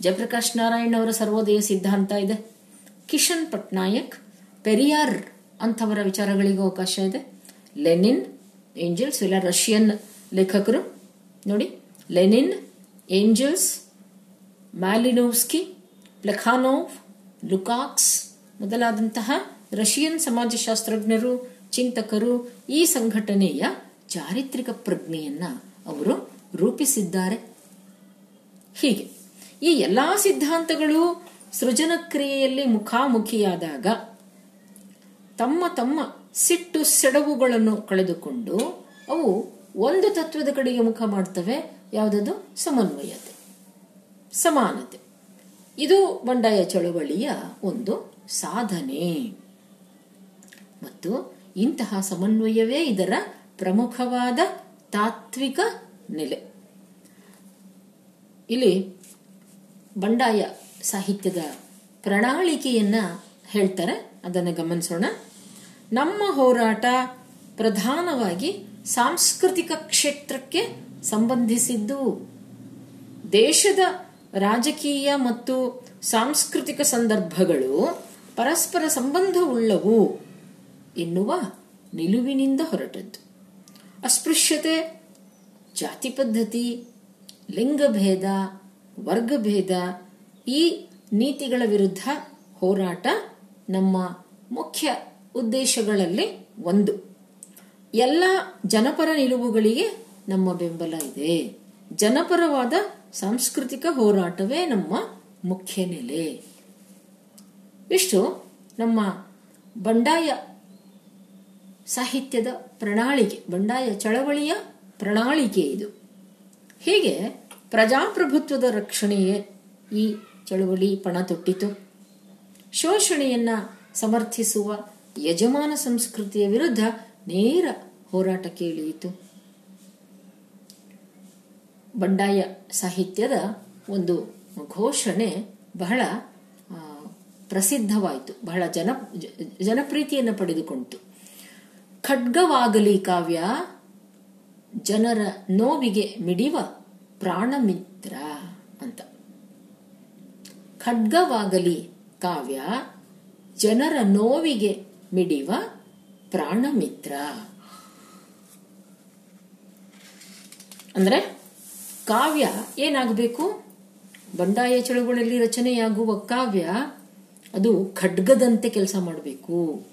ಜಯಪ್ರಕಾಶ್ ನಾರಾಯಣ್ ಅವರ ಸರ್ವೋದಯ ಸಿದ್ಧಾಂತ ಇದೆ. ಕಿಶನ್ ಪಟ್ನಾಯಕ್, ಪೆರಿಯಾರ್ ಅಂಥವರ ವಿಚಾರಗಳಿಗೂ ಅವಕಾಶ ಇದೆ. ಲೆನಿನ್, ಏಂಜಲ್ಸ್, ಇಲ್ಲ ರಷ್ಯನ್ ಲೇಖಕರು. ನೋಡಿ, Lenin, Engels, Malinowski, Plekhanov, Lukacs ಮೊದಲಾದಂತಹ Russian ಸಮಾಜಶಾಸ್ತ್ರಜ್ಞರು, ಚಿಂತಕರು ಈ ಸಂಘಟನೆಯ ಚಾರಿತ್ರಿಕ ಪ್ರಜ್ಞೆಯನ್ನ ಅವರು ರೂಪಿಸಿದ್ದಾರೆ. ಹೀಗೆ ಈ ಎಲ್ಲಾ ಸಿದ್ಧಾಂತಗಳು ಸೃಜನ ಕ್ರಿಯೆಯಲ್ಲಿ ಮುಖಾಮುಖಿಯಾದಾಗ ತಮ್ಮ ತಮ್ಮ ಸಿಟ್ಟು ಸೆಡವುಗಳನ್ನು ಕಳೆದುಕೊಂಡು ಅವು ಒಂದು ತತ್ವದ ಕಡೆಗೆ ಮುಖ ಮಾಡ್ತವೆ. ಯಾವುದದು? ಸಮನ್ವಯತೆ. ಸಮಾನತೆ. ಇದು ಬಂಡಾಯ ಚಳುವಳಿಯ ಒಂದು ಸಾಧನೆ. ಮತ್ತು ಇಂತಹ ಸಮನ್ವಯವೇ ಇದರ ಪ್ರಮುಖವಾದ ತಾತ್ವಿಕ ನೆಲೆ. ಇಲ್ಲಿ ಬಂಡಾಯ ಸಾಹಿತ್ಯದ ಪ್ರಣಾಳಿಕೆಯನ್ನ ಹೇಳ್ತಾರೆ. ಅದನ್ನು ಗಮನಿಸೋಣ. ನಮ್ಮ ಹೋರಾಟ ಪ್ರಧಾನವಾಗಿ ಸಾಂಸ್ಕೃತಿಕ ಕ್ಷೇತ್ರಕ್ಕೆ ಸಂಬಂಧಿಸಿದ್ದು. ದೇಶದ ರಾಜಕೀಯ ಮತ್ತು ಸಾಂಸ್ಕೃತಿಕ ಸಂದರ್ಭಗಳು ಪರಸ್ಪರ ಸಂಬಂಧವುಳ್ಳವು ಎನ್ನುವ ನಿಲುವಿನಿಂದ ಹೊರಟದ್ದು. ಅಸ್ಪೃಶ್ಯತೆ, ಜಾತಿ ಪದ್ಧತಿ, ಲಿಂಗಭೇದ, ವರ್ಗಭೇದ ಈ ನೀತಿಗಳ ವಿರುದ್ಧ ಹೋರಾಟ ನಮ್ಮ ಮುಖ್ಯ ಉದ್ದೇಶಗಳಲ್ಲಿ ಒಂದು. ಎಲ್ಲ ಜನಪರ ನಿಲುವುಗಳಿಗೆ ನಮ್ಮ ಬೆಂಬಲ ಇದೆ. ಜನಪರವಾದ ಸಾಂಸ್ಕೃತಿಕ ಹೋರಾಟವೇ ನಮ್ಮ ಮುಖ್ಯ ನೆಲೆ. ಇಷ್ಟು ನಮ್ಮ ಬಂಡಾಯ ಸಾಹಿತ್ಯದ ಪ್ರಣಾಳಿಕೆ, ಬಂಡಾಯ ಚಳವಳಿಯ ಪ್ರಣಾಳಿಕೆ ಇದು. ಹೀಗೆ ಪ್ರಜಾಪ್ರಭುತ್ವದ ರಕ್ಷಣೆಯೇ ಈ ಚಳವಳಿ ಪಣ ತೊಟ್ಟಿತು. ಶೋಷಣೆಯನ್ನ ಸಮರ್ಥಿಸುವ ಯಜಮಾನ ಸಂಸ್ಕೃತಿಯ ವಿರುದ್ಧ ನೇರ ಹೋರಾಟ ಕೇಳಿಯಿತು. ಬಂಡಾಯ ಸಾಹಿತ್ಯದ ಒಂದು ಘೋಷಣೆ ಬಹಳ ಪ್ರಸಿದ್ಧವಾಯಿತು. ಬಹಳ ಜನ ಜನಪ್ರೀತಿಯನ್ನು ಪಡೆದುಕೊಂಡಿತು ಖಡ್ಗವಾಗಲಿ ಕಾವ್ಯ, ಜನರ ನೋವಿಗೆ ಮಿಡಿವ ಪ್ರಾಣಮಿತ್ರ. ಖಡ್ಗವಾಗಲಿ. ಕಾವ್ಯ, ಜನರ ನೋವಿಗೆ ಮಿಡಿವ ಪ್ರಾಣಮಿತ್ರ. ಅಂದ್ರೆ ಕಾವ್ಯ ಏನಾಗಬೇಕು? ಬಂಡಾಯ ಚಳುವಳಿಯಲ್ಲಿ ರಚನೆಯಾಗುವ ಕಾವ್ಯ, ಅದು ಖಡ್ಗದಂತೆ ಕೆಲಸ ಮಾಡಬೇಕು.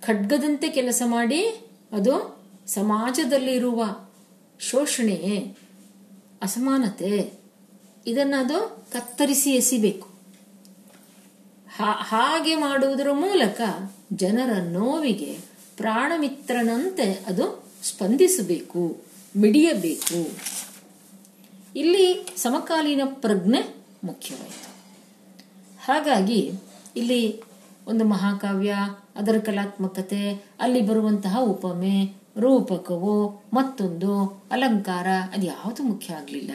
ಖಡ್ಗದಂತೆ ಕೆಲಸ ಮಾಡಿ ಅದು ಸಮಾಜದಲ್ಲಿರುವ ಶೋಷಣೆ, ಅಸಮಾನತೆ ಇದನ್ನ ಅದು ಕತ್ತರಿಸಿ ಎಸಿಬೇಕು. ಹಾಗೆ ಮಾಡುವುದರ ಮೂಲಕ ಜನರ ನೋವಿಗೆ ಪ್ರಾಣಮಿತ್ರನಂತೆ ಅದು ಸ್ಪಂದಿಸಬೇಕು, ಮಿಡಿಯಬೇಕು. ಇಲ್ಲಿ ಸಮಕಾಲೀನ ಪ್ರಜ್ಞೆ ಮುಖ್ಯವಾಯಿತು ಹಾಗಾಗಿ ಇಲ್ಲಿ ಒಂದು ಮಹಾಕಾವ್ಯ, ಅದರ ಕಲಾತ್ಮಕತೆ, ಅಲ್ಲಿ ಬರುವಂತಹ ಉಪಮೆ ರೂಪಕವು, ಮತ್ತೊಂದು ಅಲಂಕಾರ, ಅದು ಯಾವುದು ಮುಖ್ಯ ಆಗಲಿಲ್ಲ.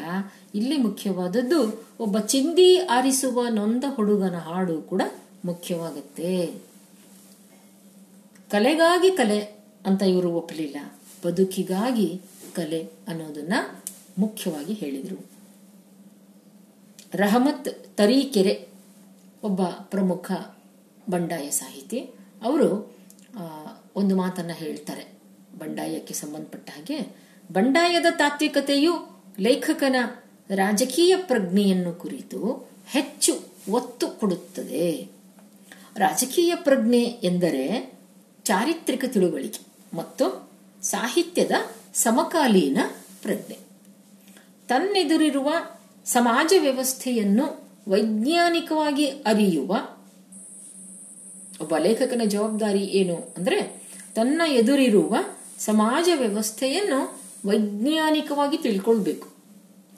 ಇಲ್ಲಿ ಮುಖ್ಯವಾದದ್ದು, ಒಬ್ಬ ಚಿಂದಿ ಆರಿಸುವ ನೊಂದ ಹುಡುಗನ ಹಾಡು ಕೂಡ ಮುಖ್ಯವಾಗುತ್ತೆ. ಕಲೆಗಾಗಿ ಕಲೆ ಅಂತ ಇವರು ಒಪ್ಪಲಿಲ್ಲ. ಬದುಕಿಗಾಗಿ ಕಲೆ ಅನ್ನೋದನ್ನ ಮುಖ್ಯವಾಗಿ ಹೇಳಿದರು. ರಹಮತ್ ತರೀಕೆರೆ ಒಬ್ಬ ಪ್ರಮುಖ ಬಂಡಾಯ ಸಾಹಿತಿ. ಅವರು ಒಂದು ಮಾತನ್ನ ಹೇಳ್ತಾರೆ. ಬಂಡಾಯಕ್ಕೆ ಸಂಬಂಧಪಟ್ಟ ಹಾಗೆ, ಬಂಡಾಯದ ತಾತ್ವಿಕತೆಯು ಲೇಖಕನ ರಾಜಕೀಯ ಪ್ರಜ್ಞೆಯನ್ನು ಕುರಿತು ಹೆಚ್ಚು ಒತ್ತು ಕೊಡುತ್ತದೆ. ರಾಜಕೀಯ ಪ್ರಜ್ಞೆ ಎಂದರೆ ಚಾರಿತ್ರಿಕ ತಿಳುವಳಿಕೆ ಮತ್ತು ಸಾಹಿತ್ಯದ ಸಮಕಾಲೀನ ಪ್ರಜ್ಞೆ. ತನ್ನೆದುರಿರುವ ಸಮಾಜ ವ್ಯವಸ್ಥೆಯನ್ನು ವೈಜ್ಞಾನಿಕವಾಗಿ ಅರಿಯುವ ಒಬ್ಬ ಲೇಖಕನ ಜವಾಬ್ದಾರಿ ಏನು ಅಂದರೆ, ತನ್ನ ಎದುರಿರುವ ಸಮಾಜ ವ್ಯವಸ್ಥೆಯನ್ನು ವೈಜ್ಞಾನಿಕವಾಗಿ ತಿಳ್ಕೊಳ್ಬೇಕು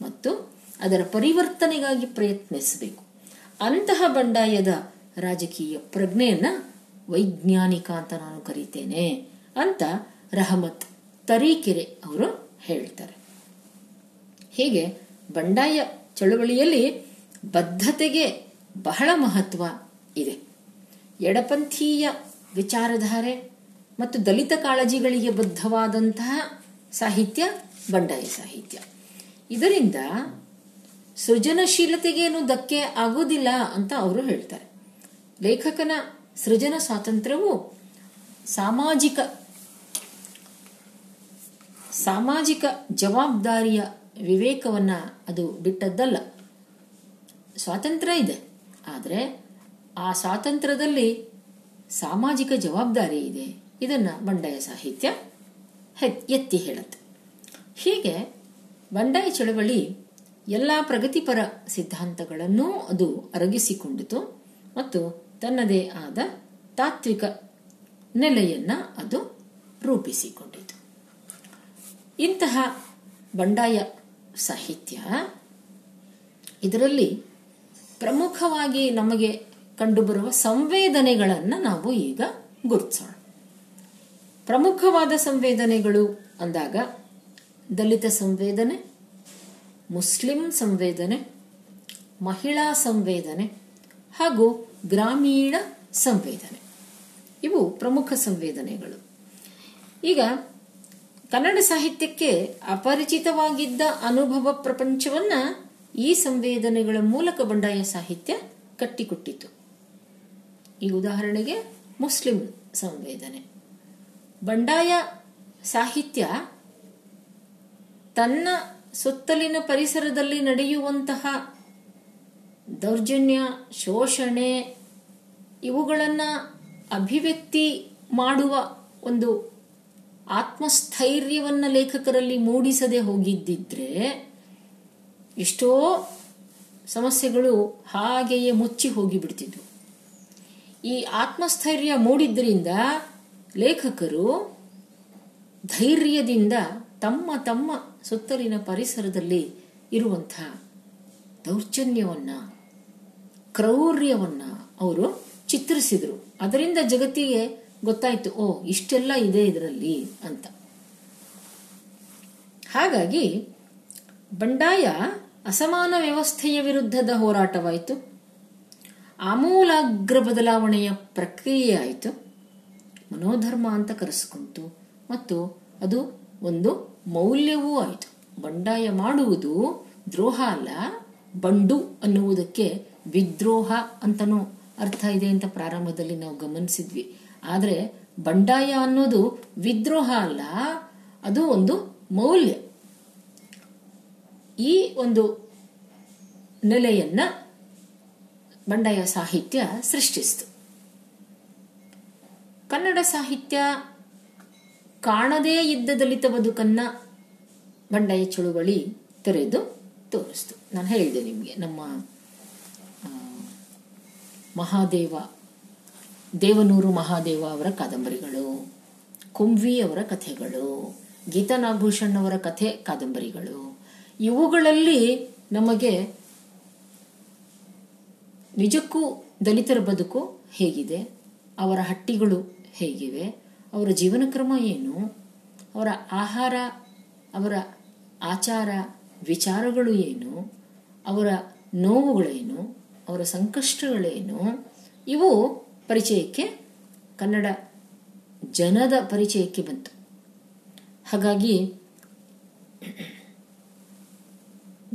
ಮತ್ತು ಅದರ ಪರಿವರ್ತನೆಗಾಗಿ ಪ್ರಯತ್ನಿಸಬೇಕು. ಅಂತಹ ಬಂಡಾಯದ ರಾಜಕೀಯ ಪ್ರಜ್ಞೆಯನ್ನ ವೈಜ್ಞಾನಿಕ ಅಂತ ನಾನು ಕರೀತೇನೆ ಅಂತ ರಹಮತ್ ತರೀಕೆರೆ ಅವರು ಹೇಳ್ತಾರೆ. ಹೀಗೆ ಬಂಡಾಯ ಚಳುವಳಿಯಲ್ಲಿ ಬದ್ಧತೆಗೆ ಬಹಳ ಮಹತ್ವ ಇದೆ. ಎಡಪಂಥೀಯ ವಿಚಾರಧಾರೆ ಮತ್ತು ದಲಿತ ಕಾಳಜಿಗಳಿಗೆ ಬದ್ಧವಾದಂತಹ ಸಾಹಿತ್ಯ, ಬಂಡಾಯ ಸಾಹಿತ್ಯ. ಇದರಿಂದ ಸೃಜನಶೀಲತೆಗೇನು ಧಕ್ಕೆ ಆಗೋದಿಲ್ಲ ಅಂತ ಅವರು ಹೇಳ್ತಾರೆ. ಲೇಖಕನ ಸೃಜನ ಸ್ವಾತಂತ್ರ್ಯವು ಸಾಮಾಜಿಕ ಸಾಮಾಜಿಕ ಜವಾಬ್ದಾರಿಯ ವಿವೇಕವನ್ನ ಅದು ಬಿಟ್ಟದ್ದಲ್ಲ. ಸ್ವಾತಂತ್ರ್ಯ ಇದೆ. ಆದರೆ ಆ ಸ್ವಾತಂತ್ರ್ಯದಲ್ಲಿ ಸಾಮಾಜಿಕ ಜವಾಬ್ದಾರಿ ಇದೆ. ಇದನ್ನ ಬಂಡಾಯ ಸಾಹಿತ್ಯ ಎತ್ತಿ ಹೇಳುತ್ತೆ. ಹೀಗೆ ಬಂಡಾಯ ಚಳವಳಿ ಎಲ್ಲ ಪ್ರಗತಿಪರ ಸಿದ್ಧಾಂತಗಳನ್ನೂ ಅದು ಅರಗಿಸಿಕೊಂಡಿತು ಮತ್ತು ತನ್ನದೇ ಆದ ತಾತ್ವಿಕ ನೆಲೆಯನ್ನ ಅದು ರೂಪಿಸಿಕೊಂಡಿತು. ಇಂತಹ ಬಂಡಾಯ ಸಾಹಿತ್ಯ ಇದರಲ್ಲಿ ಪ್ರಮುಖವಾಗಿ ನಮಗೆ ಕಂಡುಬರುವ ಸಂವೇದನೆಗಳನ್ನು ನಾವು ಈಗ ಗುರುತಿಸೋಣ. ಪ್ರಮುಖವಾದ ಸಂವೇದನೆಗಳು ಅಂದಾಗ ದಲಿತ ಸಂವೇದನೆ, ಮುಸ್ಲಿಂ ಸಂವೇದನೆ, ಮಹಿಳಾ ಸಂವೇದನೆ ಹಾಗೂ ಗ್ರಾಮೀಣ ಸಂವೇದನೆ. ಇವು ಪ್ರಮುಖ ಸಂವೇದನೆಗಳು. ಈಗ ಕನ್ನಡ ಸಾಹಿತ್ಯಕ್ಕೆ ಅಪರಿಚಿತವಾಗಿದ್ದ ಅನುಭವ ಪ್ರಪಂಚವನ್ನ ಈ ಸಂವೇದನೆಗಳ ಮೂಲಕ ಬಂಡಾಯ ಸಾಹಿತ್ಯ ಕಟ್ಟಿಕೊಟ್ಟಿತು. ಈ ಉದಾಹರಣೆಗೆ ಮುಸ್ಲಿಂ ಸಂವೇದನೆ. ಬಂಡಾಯ ಸಾಹಿತ್ಯ ತನ್ನ ಸುತ್ತಲಿನ ಪರಿಸರದಲ್ಲಿ ನಡೆಯುವಂತಹ ದೌರ್ಜನ್ಯ, ಶೋಷಣೆ ಇವುಗಳನ್ನು ಅಭಿವ್ಯಕ್ತಿ ಮಾಡುವ ಒಂದು ಆತ್ಮಸ್ಥೈರ್ಯವನ್ನು ಲೇಖಕರಲ್ಲಿ ಮೂಡಿಸದೆ ಹೋಗಿದ್ದಿದ್ರೆ ಎಷ್ಟೋ ಸಮಸ್ಯೆಗಳು ಹಾಗೆಯೇ ಮುಚ್ಚಿ ಹೋಗಿಬಿಡ್ತಿದ್ವು. ಈ ಆತ್ಮಸ್ಥೈರ್ಯ ಮೂಡಿದ್ರಿಂದ ಲೇಖಕರು ಧೈರ್ಯದಿಂದ ತಮ್ಮ ತಮ್ಮ ಸುತ್ತಲಿನ ಪರಿಸರದಲ್ಲಿ ಇರುವಂಥ ದೌರ್ಜನ್ಯವನ್ನ, ಕ್ರೌರ್ಯವನ್ನ ಅವರು ಚಿತ್ರಿಸಿದರು. ಅದರಿಂದ ಜಗತ್ತಿಗೆ ಗೊತ್ತಾಯಿತು, ಓ, ಇಷ್ಟೆಲ್ಲ ಇದೆ ಇದರಲ್ಲಿ ಅಂತ. ಹಾಗಾಗಿ ಬಂಡಾಯ ಅಸಮಾನ ವ್ಯವಸ್ಥೆಯ ವಿರುದ್ಧದ ಹೋರಾಟವಾಯಿತು. ಆಮೂಲಾಗ್ರ ಬದಲಾವಣೆಯ ಪ್ರಕ್ರಿಯೆ ಆಯಿತು. ಮನೋಧರ್ಮ ಅಂತ ಕರೆಸ್ಕೊಂತು. ಮತ್ತು ಅದು ಒಂದು ಮೌಲ್ಯವೂ ಆಯಿತು. ಬಂಡಾಯ ಮಾಡುವುದು ದ್ರೋಹ ಅಲ್ಲ, ಬಂಡು ಅನ್ನುವುದಕ್ಕೆ ವಿದ್ರೋಹ ಅಂತನೂ ಅರ್ಥ ಇದೆ ಅಂತ ಪ್ರಾರಂಭದಲ್ಲಿ ನಾವು ಗಮನಿಸಿದ್ವಿ. ಆದರೆ ಬಂಡಾಯ ಅನ್ನೋದು ವಿದ್ರೋಹ ಅಲ್ಲ, ಅದು ಒಂದು ಮೌಲ್ಯ. ಈ ಒಂದು ನೆಲೆಯನ್ನ ಬಂಡಾಯ ಸಾಹಿತ್ಯ ಸೃಷ್ಟಿಸಿತು. ಕನ್ನಡ ಸಾಹಿತ್ಯ ಕಾಣದೇ ಇದ್ದ ದಲಿತ ಬದುಕನ್ನ ಬಂಡಾಯ ಚಳುವಳಿ ತೆರೆದು ತೋರಿಸ್ತು. ನಾನು ಹೇಳಿದೆ ನಿಮಗೆ, ನಮ್ಮ ಮಹಾದೇವ, ದೇವನೂರು ಮಹಾದೇವ ಅವರ ಕಾದಂಬರಿಗಳು, ಕುಂವಿ ಅವರ ಕಥೆಗಳು, ಗೀತಾ ನಾಗಭೂಷಣ್ ಅವರ ಕಥೆ ಕಾದಂಬರಿಗಳು, ಇವುಗಳಲ್ಲಿ ನಮಗೆ ನಿಜಕ್ಕೂ ದಲಿತರ ಬದುಕು ಹೇಗಿದೆ, ಅವರ ಹಟ್ಟಿಗಳು ಹೇಗಿವೆ? ಅವರ ಜೀವನ ಕ್ರಮ ಏನು? ಅವರ ಆಹಾರ, ಅವರ ಆಚಾರ, ವಿಚಾರಗಳು ಏನು? ಅವರ ನೋವುಗಳೇನು? ಅವರ ಸಂಕಷ್ಟಗಳೇನು? ಇವು ಪರಿಚಯಕ್ಕೆ, ಕನ್ನಡ ಜನದ ಪರಿಚಯಕ್ಕೆ ಬಂತು. ಹಾಗಾಗಿ,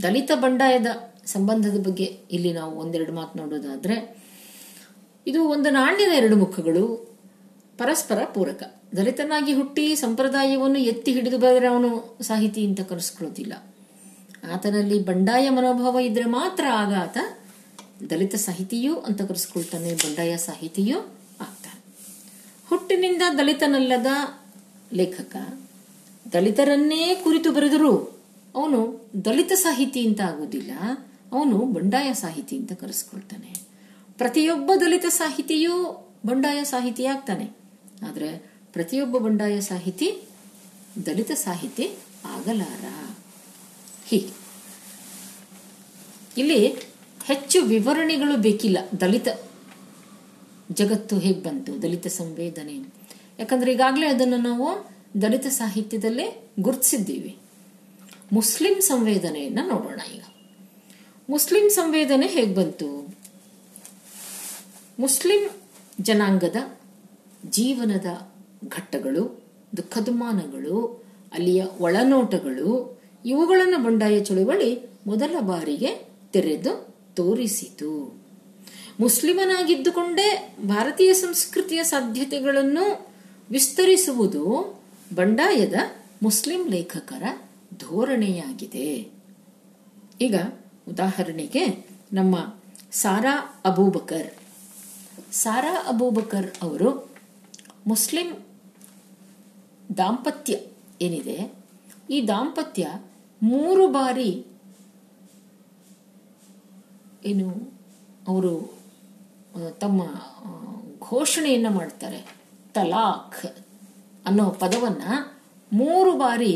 ದಲಿತ ಬಂಡಾಯದ ಸಂಬಂಧದ ಬಗ್ಗೆ ಇಲ್ಲಿ ನಾವು ಒಂದೆರಡು ಮಾತು ನೋಡೋದಾದ್ರೆ, ಇದು ಒಂದು ನಾಣ್ಯದ ಎರಡು ಮುಖಗಳು. ಪರಸ್ಪರ ಪೂರಕ. ದಲಿತನಾಗಿ ಹುಟ್ಟಿ ಸಂಪ್ರದಾಯವನ್ನು ಎತ್ತಿ ಹಿಡಿದು ಬಂದರೆ ಅವನು ಸಾಹಿತಿ ಅಂತ ಕರೆಸ್ಕೊಳ್ಳೋದಿಲ್ಲ ಆತನಲ್ಲಿ ಬಂಡಾಯ ಮನೋಭಾವ ಇದ್ರೆ ಮಾತ್ರ ಆಗ ಆತ ದಲಿತ ಸಾಹಿತಿಯೂ ಅಂತ ಕರೆಸ್ಕೊಳ್ತಾನೆ, ಬಂಡಾಯ ಸಾಹಿತಿಯೂ ಆಗ್ತಾನೆ. ಹುಟ್ಟಿನಿಂದ ದಲಿತನಲ್ಲದ ಲೇಖಕ, ದಲಿತರನ್ನೇ ಕುರಿತು ಬರೆದರೂ ಅವನು ದಲಿತ ಸಾಹಿತಿ ಅಂತ ಆಗೋದಿಲ್ಲ ಅವನು ಬಂಡಾಯ ಸಾಹಿತಿ ಅಂತ ಕರೆಸ್ಕೊಳ್ತಾನೆ. ಪ್ರತಿಯೊಬ್ಬ ದಲಿತ ಸಾಹಿತಿಯೂ ಬಂಡಾಯ ಸಾಹಿತಿ ಆಗ್ತಾನೆ. ಆದರೆ ಪ್ರತಿಯೊಬ್ಬ ಬಂಡಾಯ ಸಾಹಿತಿ, ದಲಿತ ಸಾಹಿತಿ ಆಗಲಾರ. ಹೀಗೆ. ಇಲ್ಲಿ ಹೆಚ್ಚು ವಿವರಣೆಗಳು ಬೇಕಿಲ್ಲ. ದಲಿತ ಜಗತ್ತು ಹೇಗೆ ಬಂತು? ದಲಿತ ಸಂವೇದನೆ. ಯಾಕಂದ್ರೆ ಈಗಾಗಲೇ ಅದನ್ನು ನಾವು ದಲಿತ ಸಾಹಿತ್ಯದಲ್ಲಿ ಗುರುತಿಸಿದ್ದೀವಿ. ಮುಸ್ಲಿಂ ಸಂವೇದನೆಯನ್ನ ನೋಡೋಣ ಈಗ. ಮುಸ್ಲಿಂ ಸಂವೇದನೆ ಹೇಗೆ ಬಂತು? ಮುಸ್ಲಿಂ ಜನಾಂಗದ ಜೀವನದ ಘಟ್ಟಗಳು ದುಃಖದುಮಾನಗಳು ಅಲ್ಲಿಯ ಒಳನೋಟಗಳು, ಇವುಗಳನ್ನು ಬಂಡಾಯ ಚಳುವಳಿ ಮೊದಲ ಬಾರಿಗೆ ತೆರೆದು ತೋರಿಸಿತು. ಮುಸ್ಲಿಮನಾಗಿದ್ದುಕೊಂಡೇ ಭಾರತೀಯ ಸಂಸ್ಕೃತಿಯ ಸಾಧ್ಯತೆಗಳನ್ನು ವಿಸ್ತರಿಸುವುದು ಬಂಡಾಯದ ಮುಸ್ಲಿಂ ಲೇಖಕರ ಧೋರಣೆಯಾಗಿದೆ. ಈಗ ಉದಾಹರಣೆಗೆ ನಮ್ಮ ಸಾರಾ ಅಬೂಬಕರ್. ಸಾರಾ ಅಬೂಬಕರ್ ಅವರು ಮುಸ್ಲಿಂ ದಾಂಪತ್ಯ ಏನಿದೆ? ಈ ದಾಂಪತ್ಯ ಮೂರು ಬಾರಿ ಏನು ಅವರು ತಮ್ಮ ಘೋಷಣೆಯನ್ನು ಮಾಡ್ತಾರೆ. ತಲಾಖ್ ಅನ್ನೋ ಪದವನ್ನ ಮೂರು ಬಾರಿ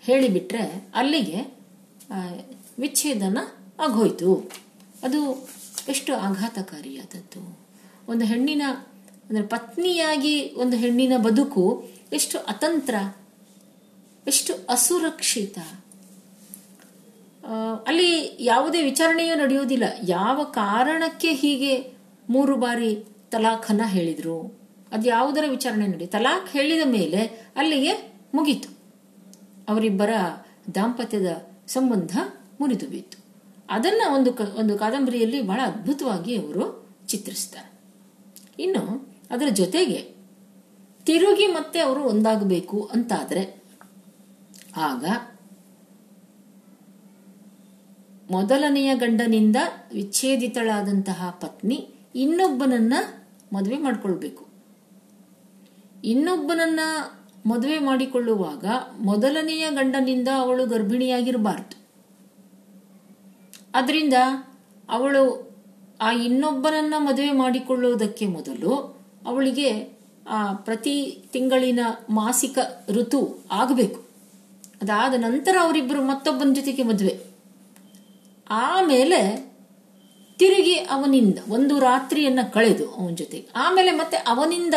ಹೇಳಿಬಿಟ್ರೆ ಅಲ್ಲಿಗೆ ವಿಚ್ಛೇದನ ಆಗೋಯ್ತು. ಅದು ಎಷ್ಟು ಆಘಾತಕಾರಿಯಾದದ್ದು. ಒಂದು ಹೆಣ್ಣಿನ ಅಂದರೆ ಪತ್ನಿಯಾಗಿ ಒಂದು ಹೆಣ್ಣಿನ ಬದುಕು ಎಷ್ಟು ಅತಂತ್ರ, ಎಷ್ಟು ಅಸುರಕ್ಷಿತ. ಅಲ್ಲಿ ಯಾವುದೇ ವಿಚಾರಣೆಯೂ ನಡೆಯುವುದಿಲ್ಲ. ಯಾವ ಕಾರಣಕ್ಕೆ ಹೀಗೆ ಮೂರು ಬಾರಿ ತಲಾಖನ್ನ ಹೇಳಿದರು? ಅದು ಯಾವುದರ ವಿಚಾರಣೆ ನಡಿ ತಲಾಖ್ ಹೇಳಿದ ಮೇಲೆ ಅಲ್ಲಿಗೆ ಮುಗೀತು. ಅವರಿಬ್ಬರ ದಾಂಪತ್ಯದ ಸಂಬಂಧ ಮುರಿದು ಬಿತ್ತು. ಅದನ್ನ ಒಂದು ಒಂದು ಕಾದಂಬರಿಯಲ್ಲಿ ಬಹಳ ಅದ್ಭುತವಾಗಿ ಅವರು ಚಿತ್ರಿಸ್ತಾರೆ. ಇನ್ನು ಅದರ ಜೊತೆಗೆ ತಿರುಗಿ ಮತ್ತೆ ಅವರು ಒಂದಾಗಬೇಕು ಅಂತಾದರೆ, ಆಗ ಮೊದಲನೆಯ ಗಂಡನಿಂದ ವಿಚ್ಛೇದಿತಳಾದಂತಹ ಪತ್ನಿ ಇನ್ನೊಬ್ಬನನ್ನ ಮದುವೆ ಮಾಡಿಕೊಳ್ಬೇಕು. ಇನ್ನೊಬ್ಬನನ್ನ ಮದುವೆ ಮಾಡಿಕೊಳ್ಳುವಾಗ ಮೊದಲನೆಯ ಗಂಡನಿಂದ ಅವಳು ಗರ್ಭಿಣಿಯಾಗಿರಬಾರ್ದು. ಅದರಿಂದ ಅವಳು ಆ ಇನ್ನೊಬ್ಬನನ್ನ ಮದುವೆ ಮಾಡಿಕೊಳ್ಳುವುದಕ್ಕೆ ಮೊದಲು ಅವಳಿಗೆ ಪ್ರತಿ ತಿಂಗಳಿನ ಮಾಸಿಕ ಋತು ಆಗಬೇಕು. ಅದಾದ ನಂತರ ಅವರಿಬ್ಬರು ಮತ್ತೊಬ್ಬನ ಜೊತೆಗೆ ಮದುವೆ. ಆಮೇಲೆ ತಿರುಗಿ ಅವನಿಂದ, ಒಂದು ರಾತ್ರಿಯನ್ನು ಕಳೆದು ಅವನ ಜೊತೆಗೆ. ಆಮೇಲೆ ಮತ್ತೆ ಅವನಿಂದ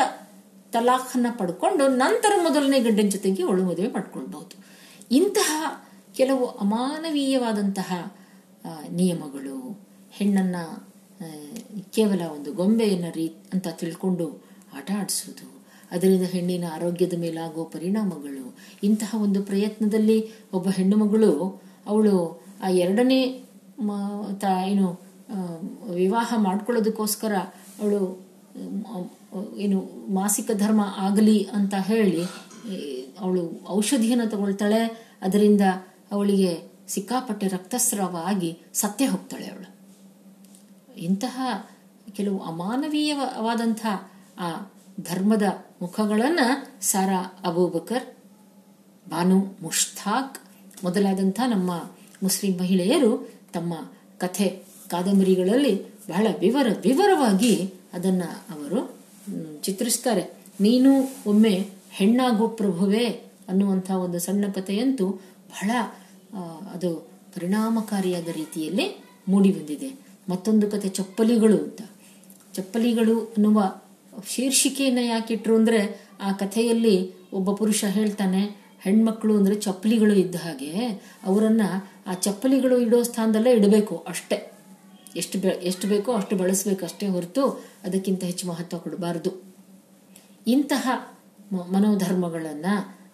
ತಲಾಖನ್ನು ಪಡ್ಕೊಂಡು ನಂತರ ಮೊದಲನೇ ಗಂಡನ ಜೊತೆಗೆ ಅವಳು ಮದುವೆ ಮಾಡ್ಕೊಳ್ಬಹುದು. ಇಂತಹ ಕೆಲವು ಅಮಾನವೀಯವಾದಂತಹ ನಿಯಮಗಳು, ಹೆಣ್ಣನ್ನ ಕೇವಲ ಒಂದು ಗೊಂಬೆಯನ್ನು ರೀ ಅಂತ ತಿಳ್ಕೊಂಡು ಆಟ ಆಡಿಸೋದು. ಅದರಿಂದ ಹೆಣ್ಣಿನ ಆರೋಗ್ಯದ ಮೇಲಾಗುವ ಪರಿಣಾಮಗಳು. ಇಂತಹ ಒಂದು ಪ್ರಯತ್ನದಲ್ಲಿ ಒಬ್ಬ ಹೆಣ್ಣು ಮಗಳು, ಅವಳು ಆ ಎರಡನೇ ಏನು ವಿವಾಹ ಮಾಡ್ಕೊಳ್ಳೋದಕ್ಕೋಸ್ಕರ ಅವಳು ಏನು, ಮಾಸಿಕ ಧರ್ಮ ಆಗಲಿ ಅಂತ ಹೇಳಿ ಅವಳು ಔಷಧಿಯನ್ನು ತಗೊಳ್ತಾಳೆ. ಅದರಿಂದ ಅವಳಿಗೆ ಸಿಕ್ಕಾಪಟ್ಟೆ ರಕ್ತಸ್ರಾವ ಆಗಿ ಸತ್ತೇ ಹೋಗ್ತಾಳೆ ಅವಳು. ಇಂತಹ ಕೆಲವು ಅಮಾನವೀಯವಾದಂಥ ಆ ಧರ್ಮದ ಮುಖಗಳನ್ನು ಸಾರಾ ಅಬೂಬಕರ್, ಬಾನು ಮುಷ್ತಾಕ್ ಮೊದಲಾದಂಥ ನಮ್ಮ ಮುಸ್ಲಿಂ ಮಹಿಳೆಯರು ತಮ್ಮ ಕಥೆ ಕಾದಂಬರಿಗಳಲ್ಲಿ ಬಹಳ ವಿವರ ವಿವರವಾಗಿ ಅದನ್ನು ಅವರು ಚಿತ್ರಿಸ್ತಾರೆ. ನೀನು ಒಮ್ಮೆ ಹೆಣ್ಣಾಗೋ ಪ್ರಭುವೇ ಅನ್ನುವಂಥ ಒಂದು ಸಣ್ಣ ಕಥೆಯಂತೂ ಬಹಳ ಅದು ಪರಿಣಾಮಕಾರಿಯಾದ ರೀತಿಯಲ್ಲಿ ಮೂಡಿ ಬಂದಿದೆ. ಮತ್ತೊಂದು ಕತೆ ಚಪ್ಪಲಿಗಳು ಅಂತ. ಚಪ್ಪಲಿಗಳು ಅನ್ನುವ ಶೀರ್ಷಿಕೆಯನ್ನ ಯಾಕಿಟ್ರು ಅಂದ್ರೆ ಆ ಕಥೆಯಲ್ಲಿ ಒಬ್ಬ ಪುರುಷ ಹೇಳ್ತಾನೆ, ಹೆಣ್ಮಕ್ಳು ಅಂದ್ರೆ ಚಪ್ಪಲಿಗಳು ಇದ್ದ ಹಾಗೆ ಅವರನ್ನ ಆ ಚಪ್ಪಲಿಗಳು ಇಡೋ ಸ್ಥಾನದಲ್ಲೇ ಇಡಬೇಕು ಅಷ್ಟೇ. ಎಷ್ಟು ಎಷ್ಟು ಬೇಕೋ ಅಷ್ಟು ಬಳಸಬೇಕು ಅಷ್ಟೇ ಹೊರತು ಅದಕ್ಕಿಂತ ಹೆಚ್ಚು ಮಹತ್ವ ಕೊಡಬಾರದು. ಇಂತಹ ಮನೋಧರ್ಮಗಳನ್ನ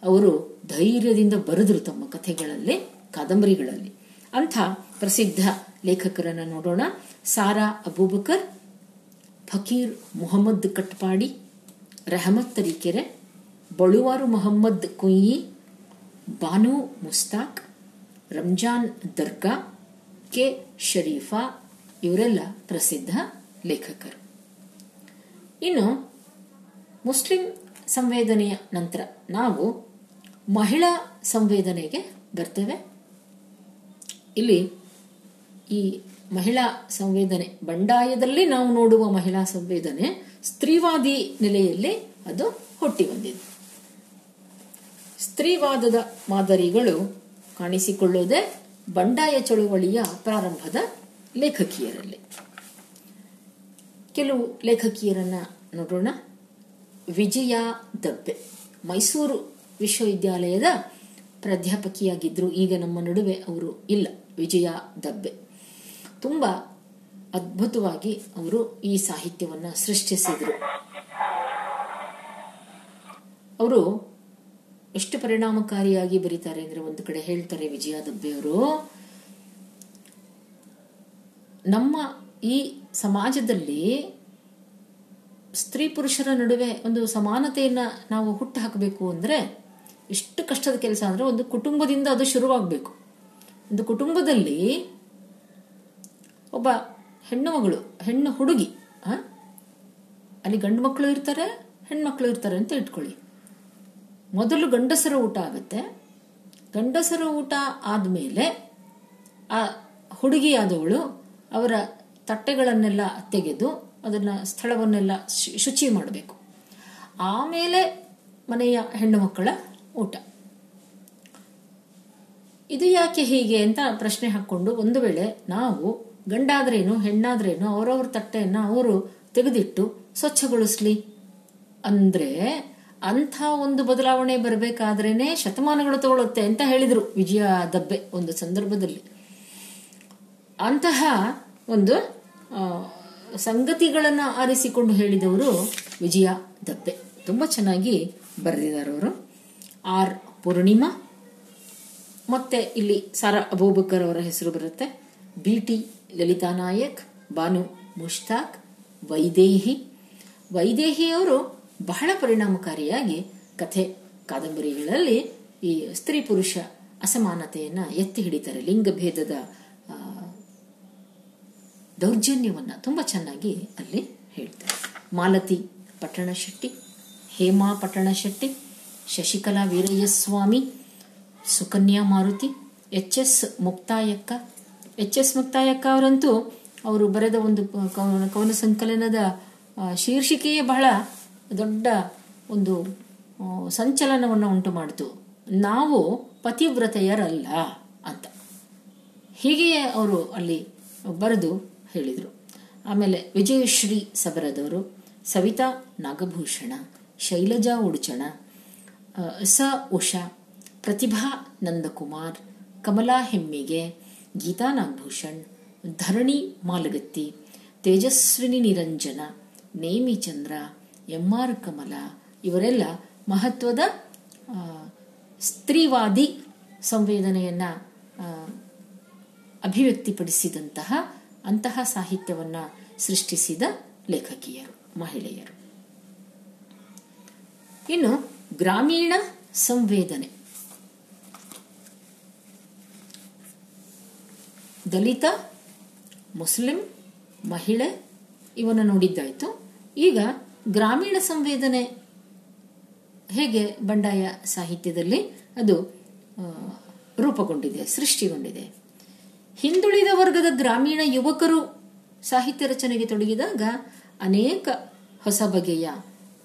ಅವರು ಧೈರ್ಯದಿಂದ ಬರೆದ್ರು ತಮ್ಮ ಕಥೆಗಳಲ್ಲಿ, ಕಾದಂಬರಿಗಳಲ್ಲಿ. ಅಂಥ ಪ್ರಸಿದ್ಧ ಲೇಖಕರನ್ನ ನೋಡೋಣ. ಸಾರಾ ಅಬೂಬಕರ್ ಫಕೀರ್ ಮೊಹಮ್ಮದ್ ಕಟ್ಪಾಡಿ, ರೆಹಮತ್ ತರೀಕೆರೆ, ಬಳುವಾರು ಮೊಹಮ್ಮದ್ ಕುಂಯಿ, ಬಾನು ಮುಸ್ತಾಕ್, ರಂಜಾನ್ ದರ್ಗಾ, ಕೆ ಶರೀಫಾ ಇವರೆಲ್ಲ ಪ್ರಸಿದ್ಧ ಲೇಖಕರು. ಇನ್ನು ಮುಸ್ಲಿಂ ಸಂವೇದನೆಯ ನಂತರ ನಾವು ಮಹಿಳಾ ಸಂವೇದನೆಗೆ ಬರ್ತೇವೆ. ಇಲ್ಲಿ ಈ ಮಹಿಳಾ ಸಂವೇದನೆ. ಬಂಡಾಯದಲ್ಲಿ ನಾವು ನೋಡುವ ಮಹಿಳಾ ಸಂವೇದನೆ ಸ್ತ್ರೀವಾದಿ ನೆಲೆಯಲ್ಲಿ ಅದು ಹುಟ್ಟಿ ಬಂದಿದೆ ಸ್ತ್ರೀವಾದದ ಮಾದರಿಗಳು ಕಾಣಿಸಿಕೊಳ್ಳುವುದೇ ಬಂಡಾಯ ಚಳುವಳಿಯ ಪ್ರಾರಂಭದ ಲೇಖಕಿಯರಲ್ಲಿ. ಕೆಲವು ಲೇಖಕಿಯರನ್ನ ನೋಡೋಣ. ವಿಜಯ ದಬ್ಬೆ. ಮೈಸೂರು ವಿಶ್ವವಿದ್ಯಾಲಯದ ಪ್ರಾಧ್ಯಾಪಕಿಯಾಗಿದ್ರು. ಈಗ ನಮ್ಮ ನಡುವೆ ಅವರು ಇಲ್ಲ. ವಿಜಯ ದಬ್ಬೆ. ತುಂಬ ಅದ್ಭುತವಾಗಿ ಅವರು ಈ ಸಾಹಿತ್ಯವನ್ನ ಸೃಷ್ಟಿಸಿದರು. ಅವರು ಎಷ್ಟು ಪರಿಣಾಮಕಾರಿಯಾಗಿ ಬರೀತಾರೆ ಅಂದ್ರೆ ಒಂದು ಕಡೆ ಹೇಳ್ತಾರೆ ವಿಜಯ ದಬ್ಬೆಯವರು ನಮ್ಮ ಈ ಸಮಾಜದಲ್ಲಿ ಸ್ತ್ರೀ ಪುರುಷರ ನಡುವೆ ಒಂದು ಸಮಾನತೆಯನ್ನ ನಾವು ಹುಟ್ಟು ಹಾಕಬೇಕು ಅಂದ್ರೆ ಎಷ್ಟು ಕಷ್ಟದ ಕೆಲಸ ಅಂದ್ರೆ ಒಂದು ಕುಟುಂಬದಿಂದ ಅದು ಶುರುವಾಗಬೇಕು. ಒಂದು ಕುಟುಂಬದಲ್ಲಿ ಒಬ್ಬ ಹೆಣ್ಣು ಮಗಳು, ಹೆಣ್ಣು ಹುಡುಗಿ ಹಾಂ ಅಲ್ಲಿ ಗಂಡು ಮಕ್ಕಳು ಇರ್ತಾರೆ ಹೆಣ್ಮಕ್ಳು ಇರ್ತಾರೆ ಅಂತ ಇಟ್ಕೊಳ್ಳಿ. ಮೊದಲು ಗಂಡಸರ ಊಟ ಆಗುತ್ತೆ. ಗಂಡಸರ ಊಟ ಆದಮೇಲೆ ಆ ಹುಡುಗಿಯಾದವಳು ಅವರ ತಟ್ಟೆಗಳನ್ನೆಲ್ಲ ತೆಗೆದು ಅದನ್ನ ಸ್ಥಳವನ್ನೆಲ್ಲ ಶುಚಿ ಮಾಡಬೇಕು. ಆಮೇಲೆ ಮನೆಯ ಹೆಣ್ಣು ಮಕ್ಕಳ ಊಟ. ಇದು ಯಾಕೆ ಹೀಗೆ ಅಂತ ಪ್ರಶ್ನೆ ಹಾಕೊಂಡು ಒಂದು ವೇಳೆ ನಾವು ಗಂಡಾದ್ರೇನು, ಹೆಣ್ಣಾದ್ರೇನು, ಅವರವ್ರ ತಟ್ಟೆಯನ್ನ ಅವರು ತೆಗೆದಿಟ್ಟು ಸ್ವಚ್ಛಗೊಳಿಸ್ಲಿ. ಅಂದ್ರೆ ಅಂಥ ಒಂದು ಬದಲಾವಣೆ ಬರಬೇಕಾದ್ರೇನೆ ಶತಮಾನಗಳು ತಗೊಳುತ್ತೆ ಅಂತ ಹೇಳಿದ್ರು ವಿಜಯ ದಬ್ಬೆ ಒಂದು ಸಂದರ್ಭದಲ್ಲಿ. ಅಂತಹ ಒಂದು ಸಂಗತಿಗಳನ್ನು ಆರಿಸಿಕೊಂಡು ಹೇಳಿದವರು ವಿಜಯ ದಬ್ಬೆ. ತುಂಬಾ ಚೆನ್ನಾಗಿ ಬರೆದಿದ್ದಾರೆ ಅವರು. ಆರ್ ಪೂರ್ಣಿಮಾ. ಮತ್ತೆ ಇಲ್ಲಿ ಸಾರಾ ಅಬೂಬಕರ್ ಅವರ ಹೆಸರು ಬರುತ್ತೆ. B T Lalitha Naik, Banu Mushtaq, Vaidehi. ವೈದೇಹಿಯವರು ಬಹಳ ಪರಿಣಾಮಕಾರಿಯಾಗಿ ಕಥೆ ಕಾದಂಬರಿಗಳಲ್ಲಿ ಈ ಸ್ತ್ರೀ ಪುರುಷ ಅಸಮಾನತೆಯನ್ನು ಎತ್ತಿ ಹಿಡಿತಾರೆ. ಲಿಂಗಭೇದದ ದೌರ್ಜನ್ಯವನ್ನು ತುಂಬ ಚೆನ್ನಾಗಿ ಅಲ್ಲಿ ಹೇಳ್ತಾರೆ. Malathi Pattana Shetty, Hema Pattana Shetty, Shashikala Veerayyaswamy, Sukanya Maruti, H S Muktayakka H S Muktayakka ಅವರಂತೂ ಅವರು ಬರೆದ ಒಂದು ಕವನ ಸಂಕಲನದ ಶೀರ್ಷಿಕೆಯೇ ಬಹಳ ದೊಡ್ಡ ಒಂದು ಸಂಚಲನವನ್ನು ಉಂಟು ಮಾಡಿತು. ನಾವು ಪತಿವ್ರತೆಯರಲ್ಲ ಅಂತ. ಹೀಗೆಯೇ ಅವರು ಅಲ್ಲಿ ಬರೆದು ಹೇಳಿದರು. ಆಮೇಲೆ ವಿಜಯಶ್ರೀ ಸಬರದವರು, ಸವಿತಾ ನಾಗಭೂಷಣ, ಶೈಲಜಾ ಉಡುಚಣ ಸ ಉಷಾ, ಪ್ರತಿಭಾ ನಂದಕುಮಾರ್, ಕಮಲಾ ಹೆಮ್ಮಿಗೆ ಗೀತಾ ನಾಗಭೂಷಣ್ ಧರಣಿ ಮಾಲಗತ್ತಿ, ತೇಜಸ್ವಿನಿ ನಿರಂಜನ, ನೇಮಿ ಚಂದ್ರ ಎಂ ಆರ್ ಕಮಲ ಇವರೆಲ್ಲ ಮಹತ್ವದ ಸ್ತ್ರೀವಾದಿ ಸಂವೇದನೆಯನ್ನ ಅಭಿವ್ಯಕ್ತಿಪಡಿಸಿದಂತಹ ಅಂತಹ ಸಾಹಿತ್ಯವನ್ನ ಸೃಷ್ಟಿಸಿದ ಲೇಖಕಿಯರು, ಮಹಿಳೆಯರು. ಇನ್ನು ಗ್ರಾಮೀಣ ಸಂವೇದನೆ. ದಲಿತ, ಮುಸ್ಲಿಂ, ಮಹಿಳೆ ಇವನ್ನು ನೋಡಿದ್ದಾಯಿತು. ಈಗ ಗ್ರಾಮೀಣ ಸಂವೇದನೆ ಹೇಗೆ ಬಂಡಾಯ ಸಾಹಿತ್ಯದಲ್ಲಿ ಅದು ರೂಪುಗೊಂಡಿದೆ, ಸೃಷ್ಟಿಗೊಂಡಿದೆ. ಹಿಂದುಳಿದ ವರ್ಗದ ಗ್ರಾಮೀಣ ಯುವಕರು ಸಾಹಿತ್ಯ ರಚನೆಗೆ ತೊಡಗಿದಾಗ ಅನೇಕ ಹೊಸ ಬಗೆಯ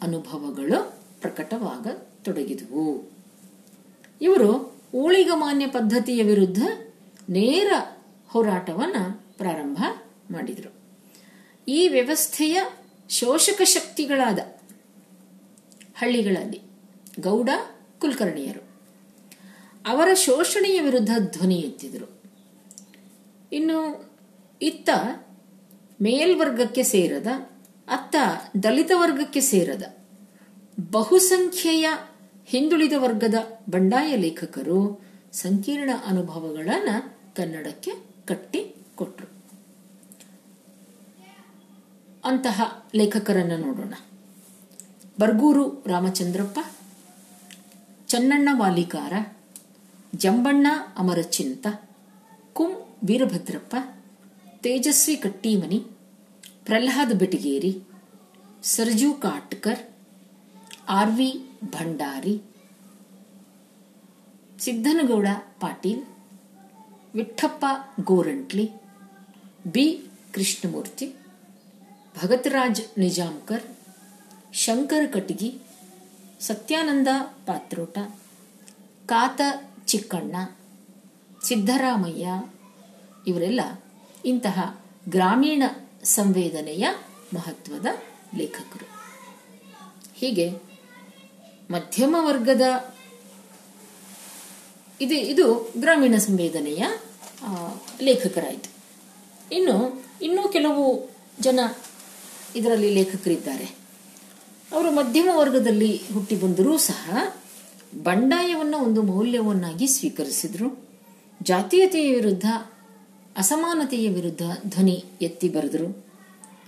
ಅನುಭವಗಳು ಪ್ರಕಟವಾಗ ತೊಡಗಿದವು ಇವರು ಊಳಿಗಮಾನ್ಯ ಪದ್ಧತಿಯ ವಿರುದ್ಧ ನೇರ ಹೋರಾಟವನ್ನ ಪ್ರಾರಂಭ ಮಾಡಿದರು. ಈ ವ್ಯವಸ್ಥೆಯ ಶೋಷಕ ಶಕ್ತಿಗಳಾದ ಹಳ್ಳಿಗಳಲ್ಲಿ ಗೌಡ, ಕುಲಕರ್ಣಿಯರು ಅವರ ಶೋಷಣೆಯ ವಿರುದ್ಧ ಧ್ವನಿ ಎತ್ತಿದರು. ಇನ್ನು ಇತ್ತ ಮೇಲ್ವರ್ಗಕ್ಕೆ ಸೇರದ, ಅತ್ತ ದಲಿತ ವರ್ಗಕ್ಕೆ ಸೇರದ ಬಹುಸಂಖ್ಯೆಯ ಹಿಂದುಳಿದ ವರ್ಗದ ಬಂಡಾಯ ಲೇಖಕರು ಸಂಕೀರ್ಣ ಅನುಭವಗಳನ್ನ ಕನ್ನಡಕ್ಕೆ ಕಟ್ಟಿ ಕೊಟ್ರು ಅಂತಹ ಲೇಖಕರನ್ನ ನೋಡೋಣ. Barguru Ramachandrappa, Channanna Valikara Jambanna Amarachinta, Kum Veerabhadrappa, Tejaswi Kattimani, Prahlad Betageri, Sarju Katkar, R V Bhandari Siddanagouda Patil Vitthappa Gorantli, B Krishnamurthy, Bhagataraj Nizamkar, Shankar Katagi Satyananda Patrota, Kaata Chikkanna, Siddaramaiah, ಇವರೆಲ್ಲ ಇಂತಹ ಗ್ರಾಮೀಣ ಸಂವೇದನೆಯ ಮಹತ್ವದ ಲೇಖಕರು. ಹೀಗೆ ಮಧ್ಯಮ ವರ್ಗದ ಇದು ಇದು ಗ್ರಾಮೀಣ ಸಂವೇದನೆಯ ಲೇಖಕರಾಯಿತು. ಇನ್ನು, ಇನ್ನೂ ಕೆಲವು ಜನ ಇದರಲ್ಲಿ ಲೇಖಕರಿದ್ದಾರೆ. ಅವರು ಮಧ್ಯಮ ವರ್ಗದಲ್ಲಿ ಹುಟ್ಟಿ ಬಂದರೂ ಸಹ ಬಂಡಾಯವನ್ನು ಒಂದು ಮೌಲ್ಯವನ್ನಾಗಿ ಸ್ವೀಕರಿಸಿದ್ರು. ಜಾತೀಯತೆಯ ವಿರುದ್ಧ, ಅಸಮಾನತೆಯ ವಿರುದ್ಧ ಧ್ವನಿ ಎತ್ತಿ ಬರೆದರು.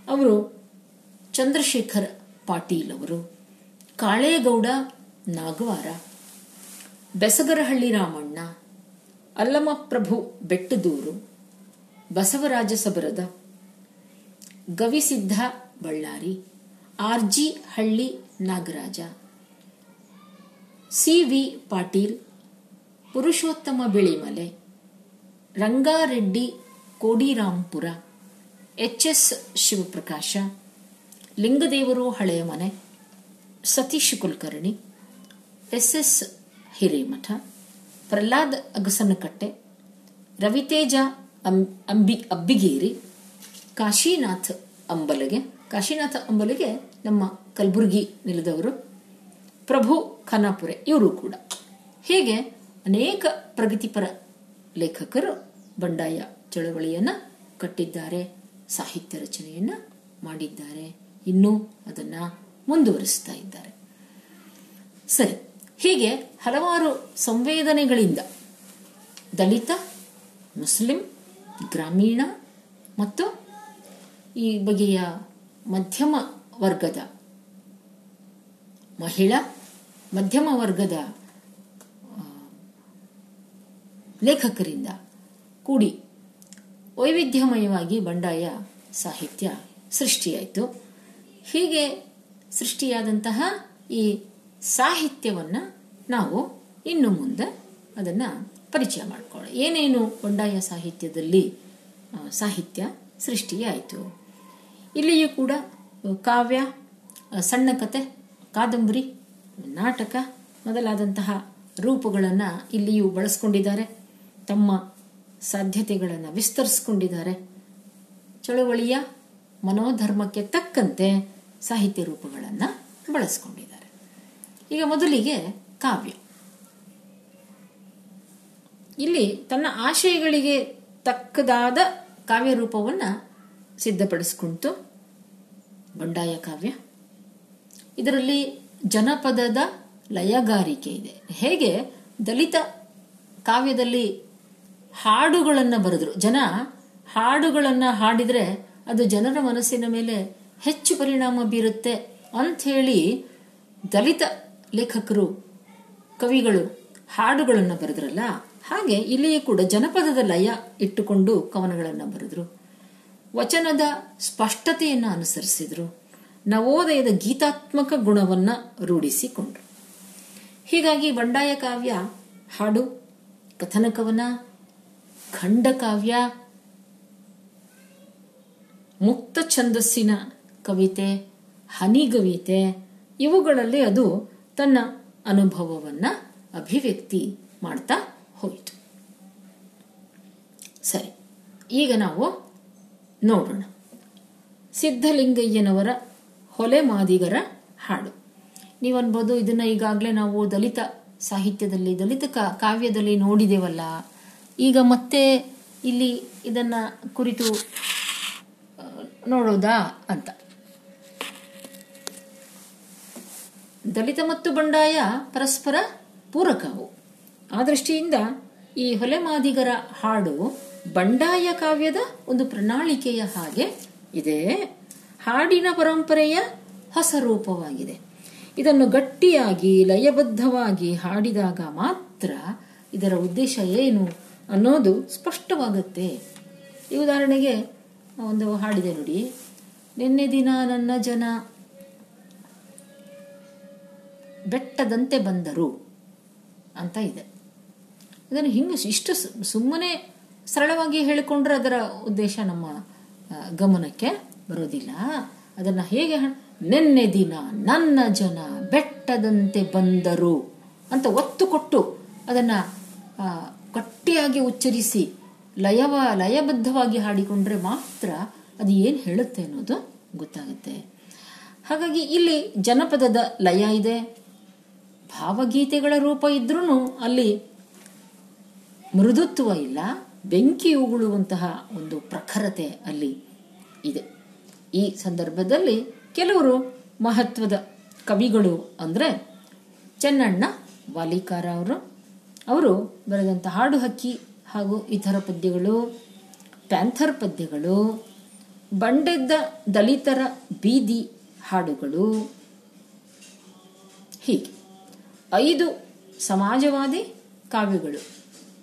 ಅವರು ಚಂದ್ರಶೇಖರ್ ಪಾಟೀಲ್ ಅವರು, Kalegowda Nagavara Besagarahalli Ramanna Allamaprabhu Bettadur, Basavaraja Sabarada Gavisiddha Ballari, R G Halli Nagaraja, C V Patil, Purushottama Belimale, Rangareddy Kodirampura, H S Shivaprakash, Lingadevaru ಹಳೆಯ ಮನೆ, ಸತೀಶ್ ಕುಲಕರ್ಣಿ, ಎಸ್ ಎಸ್ ಹಿರೇಮಠ, ಪ್ರಹ್ಲಾದ್ ಅಗಸನಕಟ್ಟೆ, ರವಿತೇಜ ಅಂಬಿ, ಅಬ್ಬಿಗೇರಿ, ಕಾಶಿನಾಥ್ ಅಂಬಲಗೆ, ಕಾಶಿನಾಥ ಅಂಬಲಿಗೆ ನಮ್ಮ ಕಲಬುರಗಿ ನೆಲದವರು, ಪ್ರಭು ಖಾನಾಪುರೆ ಇವರು ಕೂಡ. ಹೀಗೆ ಅನೇಕ ಪ್ರಗತಿಪರ ಲೇಖಕರು ಬಂಡಾಯ ಚಳವಳಿಯನ್ನು ಕಟ್ಟಿದ್ದಾರೆ, ಸಾಹಿತ್ಯ ರಚನೆಯನ್ನ ಮಾಡಿದ್ದಾರೆ, ಇನ್ನೂ ಅದನ್ನ ಮುಂದುವರಿಸ್ತಾ ಇದ್ದಾರೆ. ಸರಿ ಹೀಗೆ ಹಲವಾರು ಸಂವೇದನೆಗಳಿಂದ ದಲಿತ, ಮುಸ್ಲಿಂ, ಗ್ರಾಮೀಣ ಮತ್ತು ಈ ಬಗೆಯ ಮಧ್ಯಮ ವರ್ಗದ ಮಹಿಳಾ, ಮಧ್ಯಮ ವರ್ಗದ ಲೇಖಕರಿಂದ ಕೂಡಿ ವೈವಿಧ್ಯಮಯವಾಗಿ ಬಂಡಾಯ ಸಾಹಿತ್ಯ ಸೃಷ್ಟಿಯಾಯಿತು. ಹೀಗೆ ಸೃಷ್ಟಿಯಾದಂತಹ ಈ ಸಾಹಿತ್ಯವನ್ನ ನಾವು ಇನ್ನು ಮುಂದೆ ಅದನ್ನು ಪರಿಚಯ ಮಾಡಿಕೊಳ್ಳೋಣ. ಏನೇನು ಬಂಡಾಯ ಸಾಹಿತ್ಯದಲ್ಲಿ ಸಾಹಿತ್ಯ ಸೃಷ್ಟಿಯಾಯಿತು? ಇಲ್ಲಿಯೂ ಕೂಡ ಕಾವ್ಯ ಸಣ್ಣ ಕತೆ, ಕಾದಂಬರಿ, ನಾಟಕ ಮೊದಲಾದಂತಹ ರೂಪಗಳನ್ನು ಇಲ್ಲಿಯೂ ಬಳಸ್ಕೊಂಡಿದ್ದಾರೆ. ತಮ್ಮ ಸಾಧ್ಯತೆಗಳನ್ನು ವಿಸ್ತರಿಸ್ಕೊಂಡಿದ್ದಾರೆ. ಚಳುವಳಿಯ ಮನೋಧರ್ಮಕ್ಕೆ ತಕ್ಕಂತೆ ಸಾಹಿತ್ಯ ರೂಪಗಳನ್ನು ಬಳಸ್ಕೊಂಡಿದ್ದಾರೆ. ಈಗ ಮೊದಲಿಗೆ ಕಾವ್ಯ. ಇಲ್ಲಿ ತನ್ನ ಆಶಯಗಳಿಗೆ ತಕ್ಕದಾದ ಕಾವ್ಯ ರೂಪವನ್ನ ಸಿದ್ಧಪಡಿಸ್ಕೊಂತು ಬಂಡಾಯ ಕಾವ್ಯ. ಇದರಲ್ಲಿ ಜನಪದದ ಲಯಗಾರಿಕೆ ಇದೆ. ಹೇಗೆ? ದಲಿತ ಕಾವ್ಯದಲ್ಲಿ ಹಾಡುಗಳನ್ನು ಬರೆದ್ರು. ಜನ ಹಾಡುಗಳನ್ನು ಹಾಡಿದ್ರೆ ಅದು ಜನರ ಮನಸ್ಸಿನ ಮೇಲೆ ಹೆಚ್ಚು ಪರಿಣಾಮ ಬೀರುತ್ತೆ ಅಂಥೇಳಿ ದಲಿತ ಲೇಖಕರು, ಕವಿಗಳು, ಹಾಡುಗಳನ್ನು ಬರೆದ್ರಲ್ಲ, ಹಾಗೆ ಇಲ್ಲಿಯೇ ಕೂಡ ಜನಪದದ ಲಯ ಇಟ್ಟುಕೊಂಡು ಕವನಗಳನ್ನು ಬರೆದ್ರು. ವಚನದ ಸ್ಪಷ್ಟತೆಯನ್ನು ಅನುಸರಿಸಿದ್ರು. ನವೋದಯದ ಗೀತಾತ್ಮಕ ಗುಣವನ್ನ ರೂಢಿಸಿಕೊಂಡ್ರು. ಹೀಗಾಗಿ ಬಂಡಾಯ ಕಾವ್ಯ, ಹಾಡು, ಕಥನ ಕವನ ಖಂಡಕಾವ್ಯ ಮುಕ್ತ ಛಂದಸ್ಸಿನ ಕವಿತೆ ಹನಿಗವಿತೆ ಇವುಗಳಲ್ಲಿ ಅದು ತನ್ನ ಅನುಭವವನ್ನ ಅಭಿವ್ಯಕ್ತಿ ಮಾಡ್ತಾ ಹೋಯಿತು. ಸರಿ, ಈಗ ನಾವು ನೋಡೋಣ. ಸಿದ್ಧಲಿಂಗಯ್ಯನವರ ಹೊಲೆ ಮಾದಿಗರ ಹಾಡು. ನೀವು ಅನ್ಬೋದು ಇದನ್ನ ಈಗಾಗಲೇ ನಾವು ದಲಿತ ಸಾಹಿತ್ಯದಲ್ಲಿ, ದಲಿತ ಕಾವ್ಯದಲ್ಲಿ ನೋಡಿದೆವಲ್ಲ. ಈಗ ಮತ್ತೆ ಇಲ್ಲಿ ಇದನ್ನ ಕುರಿತು ನೋಡೋದಾ ಅಂತ. ದಲಿತ ಮತ್ತು ಬಂಡಾಯ ಪರಸ್ಪರ ಪೂರಕವು. ಆ ದೃಷ್ಟಿಯಿಂದ ಈ ಹೊಲೆಮಾದಿಗರ ಹಾಡು ಬಂಡಾಯ ಕಾವ್ಯದ ಒಂದು ಪ್ರಣಾಳಿಕೆಯ ಹಾಗೆ ಇದೆ. ಹಾಡಿನ ಪರಂಪರೆಯ ಹೊಸ ರೂಪವಾಗಿದೆ. ಇದನ್ನು ಗಟ್ಟಿಯಾಗಿ, ಲಯಬದ್ಧವಾಗಿ ಹಾಡಿದಾಗ ಮಾತ್ರ ಇದರ ಉದ್ದೇಶ ಏನು ಅನ್ನೋದು ಸ್ಪಷ್ಟವಾಗುತ್ತೆ. ಈ ಉದಾಹರಣೆಗೆ ಒಂದು ಹಾಡಿದೆ ನೋಡಿ. ನಿನ್ನೆ ದಿನ ನನ್ನ ಜನ ಬೆಟ್ಟದಂತೆ ಬಂದರು ಅಂತ ಇದೆ. ಇದನ್ನು ಹಿಂಗೆ ಇಷ್ಟು ಸುಮ್ಮನೆ ಸರಳವಾಗಿ ಹೇಳಿಕೊಂಡ್ರೆ ಅದರ ಉದ್ದೇಶ ನಮ್ಮ ಗಮನಕ್ಕೆ ಬರೋದಿಲ್ಲ. ಅದನ್ನ ಹೇಗೆ ನೆನ್ನೆ ದಿನ ನನ್ನ ಜನ ಬೆಟ್ಟದಂತೆ ಬಂದರು ಅಂತ ಒತ್ತು ಕೊಟ್ಟು ಅದನ್ನ ಕಟ್ಟಿಯಾಗಿ ಉಚ್ಚರಿಸಿ ಲಯವ, ಲಯಬದ್ಧವಾಗಿ ಹಾಡಿಕೊಂಡ್ರೆ ಮಾತ್ರ ಅದು ಏನು ಹೇಳುತ್ತೆ ಅನ್ನೋದು ಗೊತ್ತಾಗುತ್ತೆ. ಹಾಗಾಗಿ ಇಲ್ಲಿ ಜನಪದದ ಲಯ ಇದೆ. ಭಾವಗೀತೆಗಳ ರೂಪ ಇದ್ರೂ ಅಲ್ಲಿ ಮೃದುತ್ವ ಇಲ್ಲ, ಬೆಂಕಿ ಉಗುಳುವಂತಹ ಒಂದು ಪ್ರಖರತೆ ಅಲ್ಲಿ ಇದೆ. ಈ ಸಂದರ್ಭದಲ್ಲಿ ಕೆಲವರು ಮಹತ್ವದ ಕವಿಗಳು ಅಂದರೆ ಚೆನ್ನಣ್ಣ ವಾಲಿಕಾರ ಅವರು. ಅವರು ಬರೆದಂಥ ಹಾಡು ಹಕ್ಕಿ ಹಾಗೂ ಇತರ ಪದ್ಯಗಳು, ಪ್ಯಾಂಥರ್ ಪದ್ಯಗಳು, ಬಂಡೆದ್ದ ದಲಿತರ ಬೀದಿ ಹಾಡುಗಳು ಹೀಗೆ. ಐದು ಸಮಾಜವಾದಿ ಕಾವ್ಯಗಳು.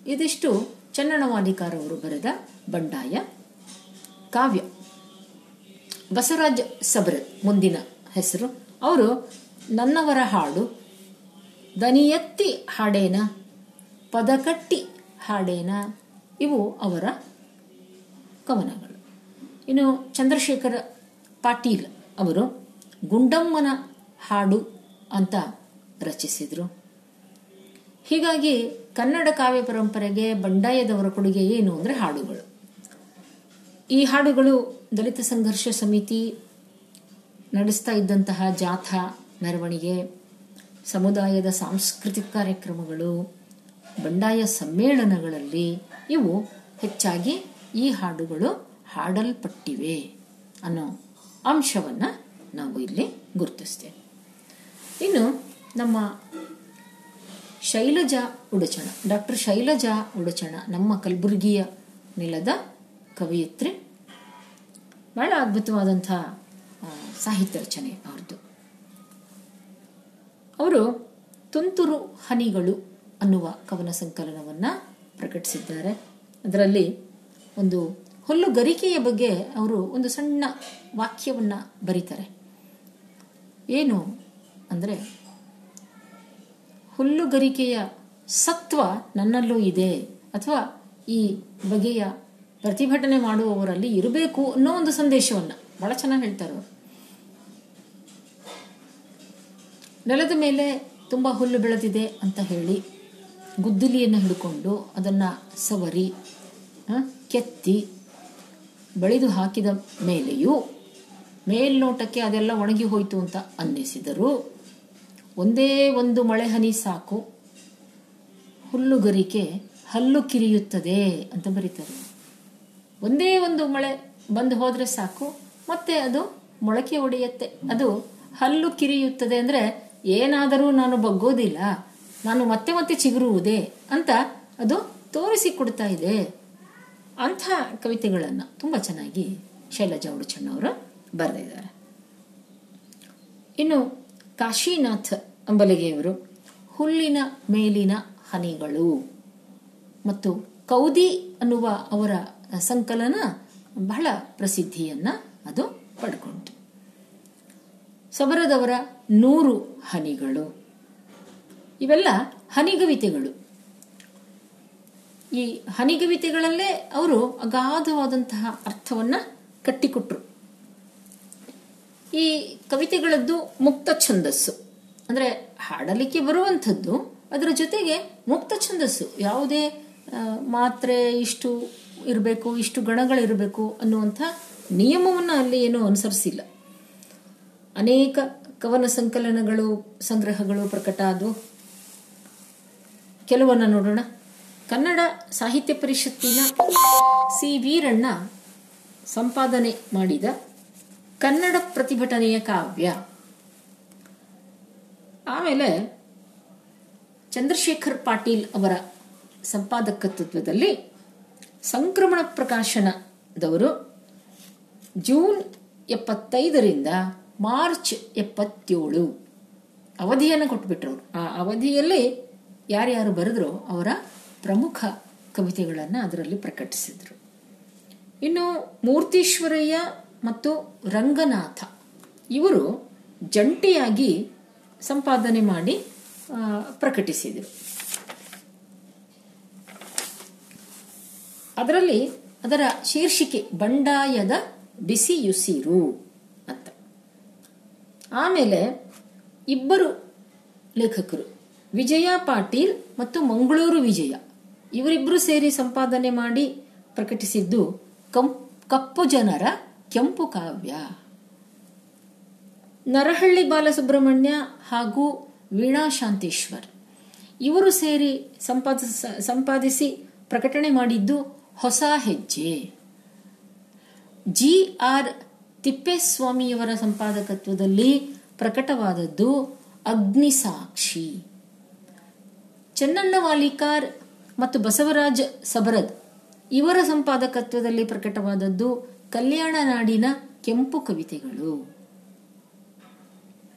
ಇದಿಷ್ಟು ಚನ್ನಣವಾದಿಕಾರ ಅವರು ಬರೆದ ಬಂಡಾಯ ಕಾವ್ಯ. ಬಸವರಾಜ್ ಸಬ್ರ ಮುಂದಿನ ಹೆಸರು. ಅವರು, ನನ್ನವರ ಹಾಡು, ದನಿಯತ್ತಿ ಹಾಡೇನ, ಪದಕಟ್ಟಿ ಹಾಡೇನ? ಇವು ಅವರ ಕವನಗಳು. ಇನ್ನು ಚಂದ್ರಶೇಖರ ಪಾಟೀಲ್ ಅವರು, ಗುಂಡಮ್ಮನ ಹಾಡು ಅಂತ ರಚಿಸಿದರು. ಹೀಗಾಗಿ ಕನ್ನಡ ಕಾವ್ಯ ಪರಂಪರೆಗೆ ಬಂಡಾಯದವರ ಕೊಡುಗೆ ಏನು ಅಂದರೆ ಹಾಡುಗಳು. ಈ ಹಾಡುಗಳು ದಲಿತ ಸಂಘರ್ಷ ಸಮಿತಿ ನಡೆಸ್ತಾ ಇದ್ದಂತಹ ಜಾಥಾ ಮೆರವಣಿಗೆ, ಸಮುದಾಯದ ಸಾಂಸ್ಕೃತಿಕ ಕಾರ್ಯಕ್ರಮಗಳು, ಬಂಡಾಯ ಸಮ್ಮೇಳನಗಳಲ್ಲಿ ಇವು ಹೆಚ್ಚಾಗಿ ಈ ಹಾಡುಗಳು ಹಾಡಲ್ಪಟ್ಟಿವೆ ಅನ್ನೋ ಅಂಶವನ್ನು ನಾವು ಇಲ್ಲಿ ಗುರುತಿಸ್ತೇವೆ. ಇನ್ನು ನಮ್ಮ ಶೈಲಜಾ ಉಡಚಣ, ಡಾಕ್ಟರ್ ಶೈಲಜಾ ಉಡಚಣ, ನಮ್ಮ ಕಲಬುರಗಿಯ ನೆಲದ ಕವಯಿತ್ರಿ. ಬಹಳ ಅದ್ಭುತವಾದಂಥ ಸಾಹಿತ್ಯ ರಚನೆ ಅವ್ರದ್ದು. ಅವರು ತುಂತುರು ಹನಿಗಳು ಅನ್ನುವ ಕವನ ಸಂಕಲನವನ್ನು ಪ್ರಕಟಿಸಿದ್ದಾರೆ. ಅದರಲ್ಲಿ ಒಂದು ಹುಲ್ಲುಗರಿಕೆಯ ಬಗ್ಗೆ ಅವರು ಒಂದು ಸಣ್ಣ ವಾಕ್ಯವನ್ನು ಬರೀತಾರೆ. ಏನು ಅಂದರೆ ಹುಲ್ಲುಗರಿಕೆಯ ಸತ್ವ ನನ್ನಲ್ಲೂ ಇದೆ. ಅಥವಾ ಈ ಬಗೆಯ ಪ್ರತಿಭಟನೆ ಮಾಡುವವರಲ್ಲಿ ಇರಬೇಕು ಅನ್ನೋ ಒಂದು ಸಂದೇಶವನ್ನು. ಬಹಳ ಚೆನ್ನಾಗಿ ಹೇಳ್ತಾರೆ ನೆಲದ ಮೇಲೆ ತುಂಬ ಹುಲ್ಲು ಬೆಳೆದಿದೆ ಅಂತ ಹೇಳಿ ಗುದ್ದಲಿಯನ್ನು ಹಿಡ್ಕೊಂಡು ಅದನ್ನು ಸವರಿ ಕೆತ್ತಿ ಬಳಿದು ಹಾಕಿದ ಮೇಲೆಯೂ ಮೇಲ್ನೋಟಕ್ಕೆ ಅದೆಲ್ಲ ಒಣಗಿ ಹೋಯಿತು ಅಂತ ಅನ್ನಿಸಿದರು. ಒಂದೇ ಒಂದು ಮಳೆ ಹನಿ ಸಾಕು. ಹುಲ್ಲುಗರಿಕೆ ಹಲ್ಲು ಕಿರಿಯುತ್ತದೆ ಅಂತ ಬರೀತಾರೆ. ಒಂದೇ ಒಂದು ಮಳೆ ಬಂದು ಹೋದರೆ ಸಾಕು. ಮತ್ತೆ ಅದು ಮೊಳಕೆ ಒಡೆಯುತ್ತೆ. ಅದು ಹಲ್ಲು ಕಿರಿಯುತ್ತದೆ ಅಂದ್ರೆ ಏನಾದರೂ ನಾನು ಬಗ್ಗೋದಿಲ್ಲ, ನಾನು ಮತ್ತೆ ಮತ್ತೆ ಚಿಗುರುವುದೇ ಅಂತ ಅದು ತೋರಿಸಿಕೊಡ್ತಾ ಇದೆ. ಅಂಥ ಕವಿತೆಗಳನ್ನು ತುಂಬ ಚೆನ್ನಾಗಿ ಶೈಲಜಾ ಉಡುಚಣ್ಣವರು ಬರೆದಿದ್ದಾರೆ. ಇನ್ನು ಕಾಶಿನಾಥ್ ಅಂಬಲಿಗೆಯವರು ಹುಲ್ಲಿನ ಮೇಲಿನ ಹನಿಗಳು. ಮತ್ತು ಕೌದಿ ಅನ್ನುವ ಅವರ ಸಂಕಲನ ಬಹಳ ಪ್ರಸಿದ್ಧಿಯನ್ನ ಅದು ಪಡ್ಕೊಂಡಿತು ಸಬರದವರ ನೂರು ಹನಿಗಳು. ಇವೆಲ್ಲ ಹನಿಗವಿತೆಗಳು. ಈ ಹನಿಗವಿತೆಗಳಲ್ಲೇ ಅವರು ಅಗಾಧವಾದಂತಹ ಅರ್ಥವನ್ನ ಕಟ್ಟಿಕೊಟ್ರು. ಈ ಕವಿತೆಗಳದ್ದು ಮುಕ್ತ ಛಂದಸ್ಸು. ಅಂದ್ರೆ ಹಾಡಲಿಕ್ಕೆ ಬರುವಂಥದ್ದು, ಅದರ ಜೊತೆಗೆ ಮುಕ್ತ ಛಂದಸ್ಸು. ಯಾವುದೇ ಮಾತ್ರೆ ಇಷ್ಟು ಇರಬೇಕು, ಇಷ್ಟು ಗಣಗಳಿರಬೇಕು ಅನ್ನುವಂಥ ನಿಯಮವನ್ನು ಅಲ್ಲಿ ಏನು ಅನುಸರಿಸಿಲ್ಲ. ಅನೇಕ ಕವನ ಸಂಕಲನಗಳು, ಸಂಗ್ರಹಗಳು ಪ್ರಕಟ ಆದವು. ಕೆಲವನ್ನ ನೋಡೋಣ. ಕನ್ನಡ ಸಾಹಿತ್ಯ ಪರಿಷತ್ತಿನ ಸಿ. ವೀರಣ್ಣ ಸಂಪಾದನೆ ಮಾಡಿದ ಕನ್ನಡ ಪ್ರತಿಭಟನೆಯ ಕಾವ್ಯ. ಆಮೇಲೆ ಚಂದ್ರಶೇಖರ್ ಪಾಟೀಲ್ ಅವರ ಸಂಪಾದಕತ್ವದಲ್ಲಿ ಸಂಕ್ರಮಣ ಪ್ರಕಾಶನದವರು ಜೂನ್ ಎಪ್ಪತ್ತೈದರಿಂದ ಮಾರ್ಚ್ ಎಪ್ಪತ್ತೇಳು ಅವಧಿಯನ್ನು ಕೊಟ್ಬಿಟ್ರು ಆ ಅವಧಿಯಲ್ಲಿ ಯಾರ್ಯಾರು ಬರೆದ್ರು ಅವರ ಪ್ರಮುಖ ಕವಿತೆಗಳನ್ನು ಅದರಲ್ಲಿ ಪ್ರಕಟಿಸಿದರು. ಇನ್ನು ಮೂರ್ತೀಶ್ವರಯ್ಯ ಮತ್ತು ರಂಗನಾಥ. ಇವರು ಜಂಟಿಯಾಗಿ ಸಂಪಾದನೆ ಮಾಡಿ ಪ್ರಕಟಿಸಿದರು. ಅದರಲ್ಲಿ ಅದರ ಶೀರ್ಷಿಕೆ ಬಂಡಾಯದ ಬಿಸಿಯುಸಿರು ಅಂತ. ಆಮೇಲೆ ಇಬ್ಬರು ಲೇಖಕರು, ವಿಜಯ ಪಾಟೀಲ್ ಮತ್ತು ಮಂಗಳೂರು ವಿಜಯ. ಇವರಿಬ್ಬರು ಸೇರಿ ಸಂಪಾದನೆ ಮಾಡಿ ಪ್ರಕಟಿಸಿದ್ದು ಕಂ- ಕಪ್ಪು ಜನರ ಕೆಂಪು ಕಾವ್ಯ. ನರಹಳ್ಳಿ ಬಾಲಸುಬ್ರಹ್ಮಣ್ಯ ಹಾಗೂ ವೀಣಾ ಶಾಂತೇಶ್ವರ್ ಇವರು ಸೇರಿ ಸಂಪಾದಿಸ, ಸಂಪಾದಿಸಿ ಪ್ರಕಟಣೆ ಮಾಡಿದ್ದು ಹೊಸ ಹೆಜ್ಜೆ. ಜಿ ಆರ್ ತಿಪ್ಪೇಸ್ವಾಮಿಯವರ ಸಂಪಾದಕತ್ವದಲ್ಲಿ ಪ್ರಕಟವಾದದ್ದು ಅಗ್ನಿಸಾಕ್ಷಿ. ಚೆನ್ನಣ್ಣ ವಾಲಿಕಾರ್ ಮತ್ತು ಬಸವರಾಜ್ ಸಬರದ್ ಇವರ ಸಂಪಾದಕತ್ವದಲ್ಲಿ ಪ್ರಕಟವಾದದ್ದು ಕಲ್ಯಾಣ ನಾಡಿನ ಕೆಂಪು ಕವಿತೆಗಳು.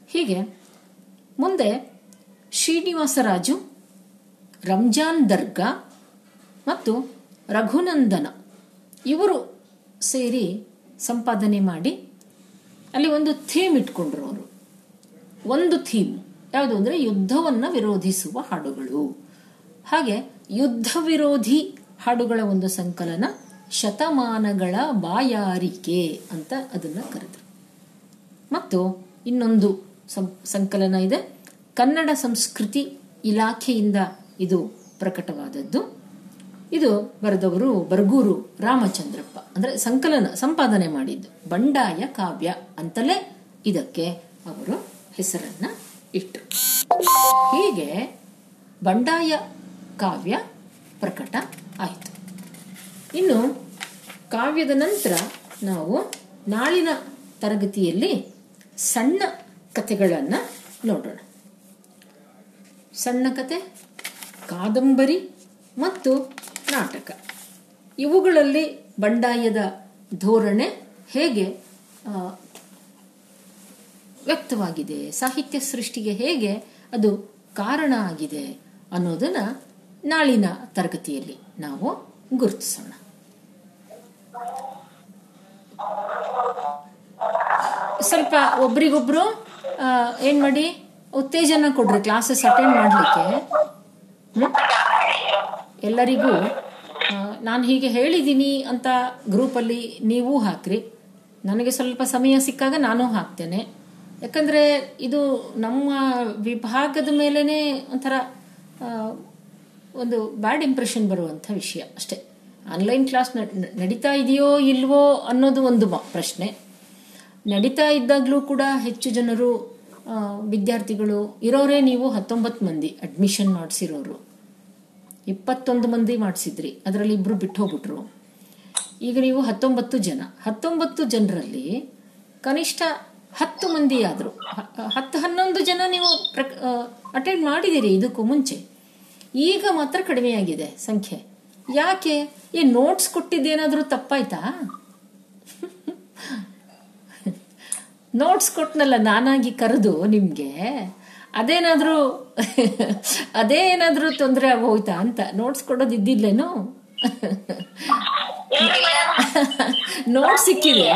ಹೀಗೆ, ಮುಂದೆ ಶ್ರೀನಿವಾಸರಾಜು, ರಂಜಾನ್ ದರ್ಗಾ ಮತ್ತು ರಘುನಂದನ ಇವರು ಸೇರಿ ಸಂಪಾದನೆ ಮಾಡಿ ಅಲ್ಲಿ ಒಂದು ಥೀಮ್ ಇಟ್ಕೊಂಡ್ರು ಅವರು. ಒಂದು ಥೀಮ್. ಯಾವುದು ಅಂದರೆ ಯುದ್ಧವನ್ನು ವಿರೋಧಿಸುವ ಹಾಡುಗಳು. ಹಾಗೆ ಯುದ್ಧ ವಿರೋಧಿ ಹಾಡುಗಳ ಒಂದು ಸಂಕಲನ ಶತಮಾನಗಳ ಬಾಯಾರಿಕೆ ಅಂತ ಅದನ್ನು ಕರೆದರು. ಮತ್ತು ಇನ್ನೊಂದು ಸಂಕಲನ ಇದೆ. ಕನ್ನಡ ಸಂಸ್ಕೃತಿ ಇಲಾಖೆಯಿಂದ ಇದು ಪ್ರಕಟವಾದದ್ದು. ಇದು ಬರೆದವರು ಬರಗೂರು ರಾಮಚಂದ್ರಪ್ಪ. ಅಂದ್ರೆ ಸಂಕಲನ, ಸಂಪಾದನೆ ಮಾಡಿದ್ದು. ಬಂಡಾಯ ಕಾವ್ಯ ಅಂತಲೇ ಇದಕ್ಕೆ ಅವರು ಹೆಸರನ್ನ ಇಟ್ಟರು ಹೀಗೆ ಬಂಡಾಯ ಕಾವ್ಯ ಪ್ರಕಟ ಆಯಿತು. ಇನ್ನು ಕಾವ್ಯದ ನಂತರ ನಾವು ನಾಳಿನ ತರಗತಿಯಲ್ಲಿ ಸಣ್ಣ ಕಥೆಗಳನ್ನು ನೋಡೋಣ. ಸಣ್ಣ ಕತೆ ಕಾದಂಬರಿ ಮತ್ತು ನಾಟಕ. ಇವುಗಳಲ್ಲಿ ಬಂಡಾಯದ ಧೋರಣೆ ಹೇಗೆ ವ್ಯಕ್ತವಾಗಿದೆ, ಸಾಹಿತ್ಯ ಸೃಷ್ಟಿಗೆ ಹೇಗೆ ಅದು ಕಾರಣ ಆಗಿದೆ ಅನ್ನೋದನ್ನು ನಾಳಿನ ತರಗತಿಯಲ್ಲಿ ನಾವು ಗುರುತಿಸೋಣ. ಸ್ವಲ್ಪ ಒಬ್ರಿಗೊಬ್ರು ಏನ್ ಮಾಡಿ, ಉತ್ತೇಜನ ಕೊಡ್ರಿ ಕ್ಲಾಸಸ್ ಅಟೆಂಡ್ ಮಾಡಲಿಕ್ಕೆ. ಎಲ್ಲರಿಗೂ ನಾನು ಹೀಗೆ ಹೇಳಿದ್ದೀನಿ ಅಂತ ಗ್ರೂಪಲ್ಲಿ ನೀವು ಹಾಕ್ರಿ. ನನಗೆ ಸ್ವಲ್ಪ ಸಮಯ ಸಿಕ್ಕಾಗ ನಾನು ಹಾಕ್ತೇನೆ. ಯಾಕಂದರೆ ಇದು ನಮ್ಮ ವಿಭಾಗದ ಮೇಲೇ ಒಂಥರ ಒಂದು ಬ್ಯಾಡ್ ಇಂಪ್ರೆಷನ್ ಬರುವಂಥ ವಿಷಯ ಅಷ್ಟೇ. ಆನ್ಲೈನ್ ಕ್ಲಾಸ್ ನಡೀತಾ ಇದೆಯೋ ಇಲ್ವೋ ಅನ್ನೋದು ಒಂದು ಪ್ರಶ್ನೆ. ನಡೀತಾ ಇದ್ದಾಗಲೂ ಕೂಡ ಹೆಚ್ಚು ಜನರು ವಿದ್ಯಾರ್ಥಿಗಳು ಇರೋರೇ ನೀವು ಹತ್ತೊಂಬತ್ತು ಮಂದಿ ಅಡ್ಮಿಷನ್ ಮಾಡಿಸಿರೋರು. ಇಪ್ಪತ್ತೊಂದು ಮಂದಿ ಮಾಡಿಸಿದ್ರಿ, ಅದರಲ್ಲಿ ಇಬ್ಬರು ಬಿಟ್ಟು ಹೋಗ್ಬಿಟ್ರು ಈಗ ನೀವು ಹತ್ತೊಂಬತ್ತು ಜನ. ಹತ್ತೊಂಬತ್ತು ಜನರಲ್ಲಿ ಕನಿಷ್ಠ ಹತ್ತು ಮಂದಿ ಆದರು. ಹತ್ತು ಹನ್ನೊಂದು ಜನ ನೀವು ಅಟೆಂಡ್ ಮಾಡಿದ್ದೀರಿ ಇದಕ್ಕೂ ಮುಂಚೆ. ಈಗ ಮಾತ್ರ ಕಡಿಮೆಯಾಗಿದೆ ಸಂಖ್ಯೆ. ಯಾಕೆ? ಈ ನೋಟ್ಸ್ ಕೊಟ್ಟಿದ್ದೇನಾದರೂ ತಪ್ಪಾಯ್ತಾ? ನೋಟ್ಸ್ ಕೊಟ್ನಲ್ಲ ನಾನಾಗಿ ಕರೆದು ನಿಮಗೆ. ಅದೇನಾದರೂ ಅದೇ ಏನಾದರೂ ತೊಂದರೆ ಆಗೋಯ್ತಾ ಅಂತ. ನೋಟ್ಸ್ ಕೊಡೋದು ಇದ್ದಿಲ್ಲೇನು? ಪ್ರಾಬ್ಲಮ್ ಸಿಕ್ಕಿದೆ.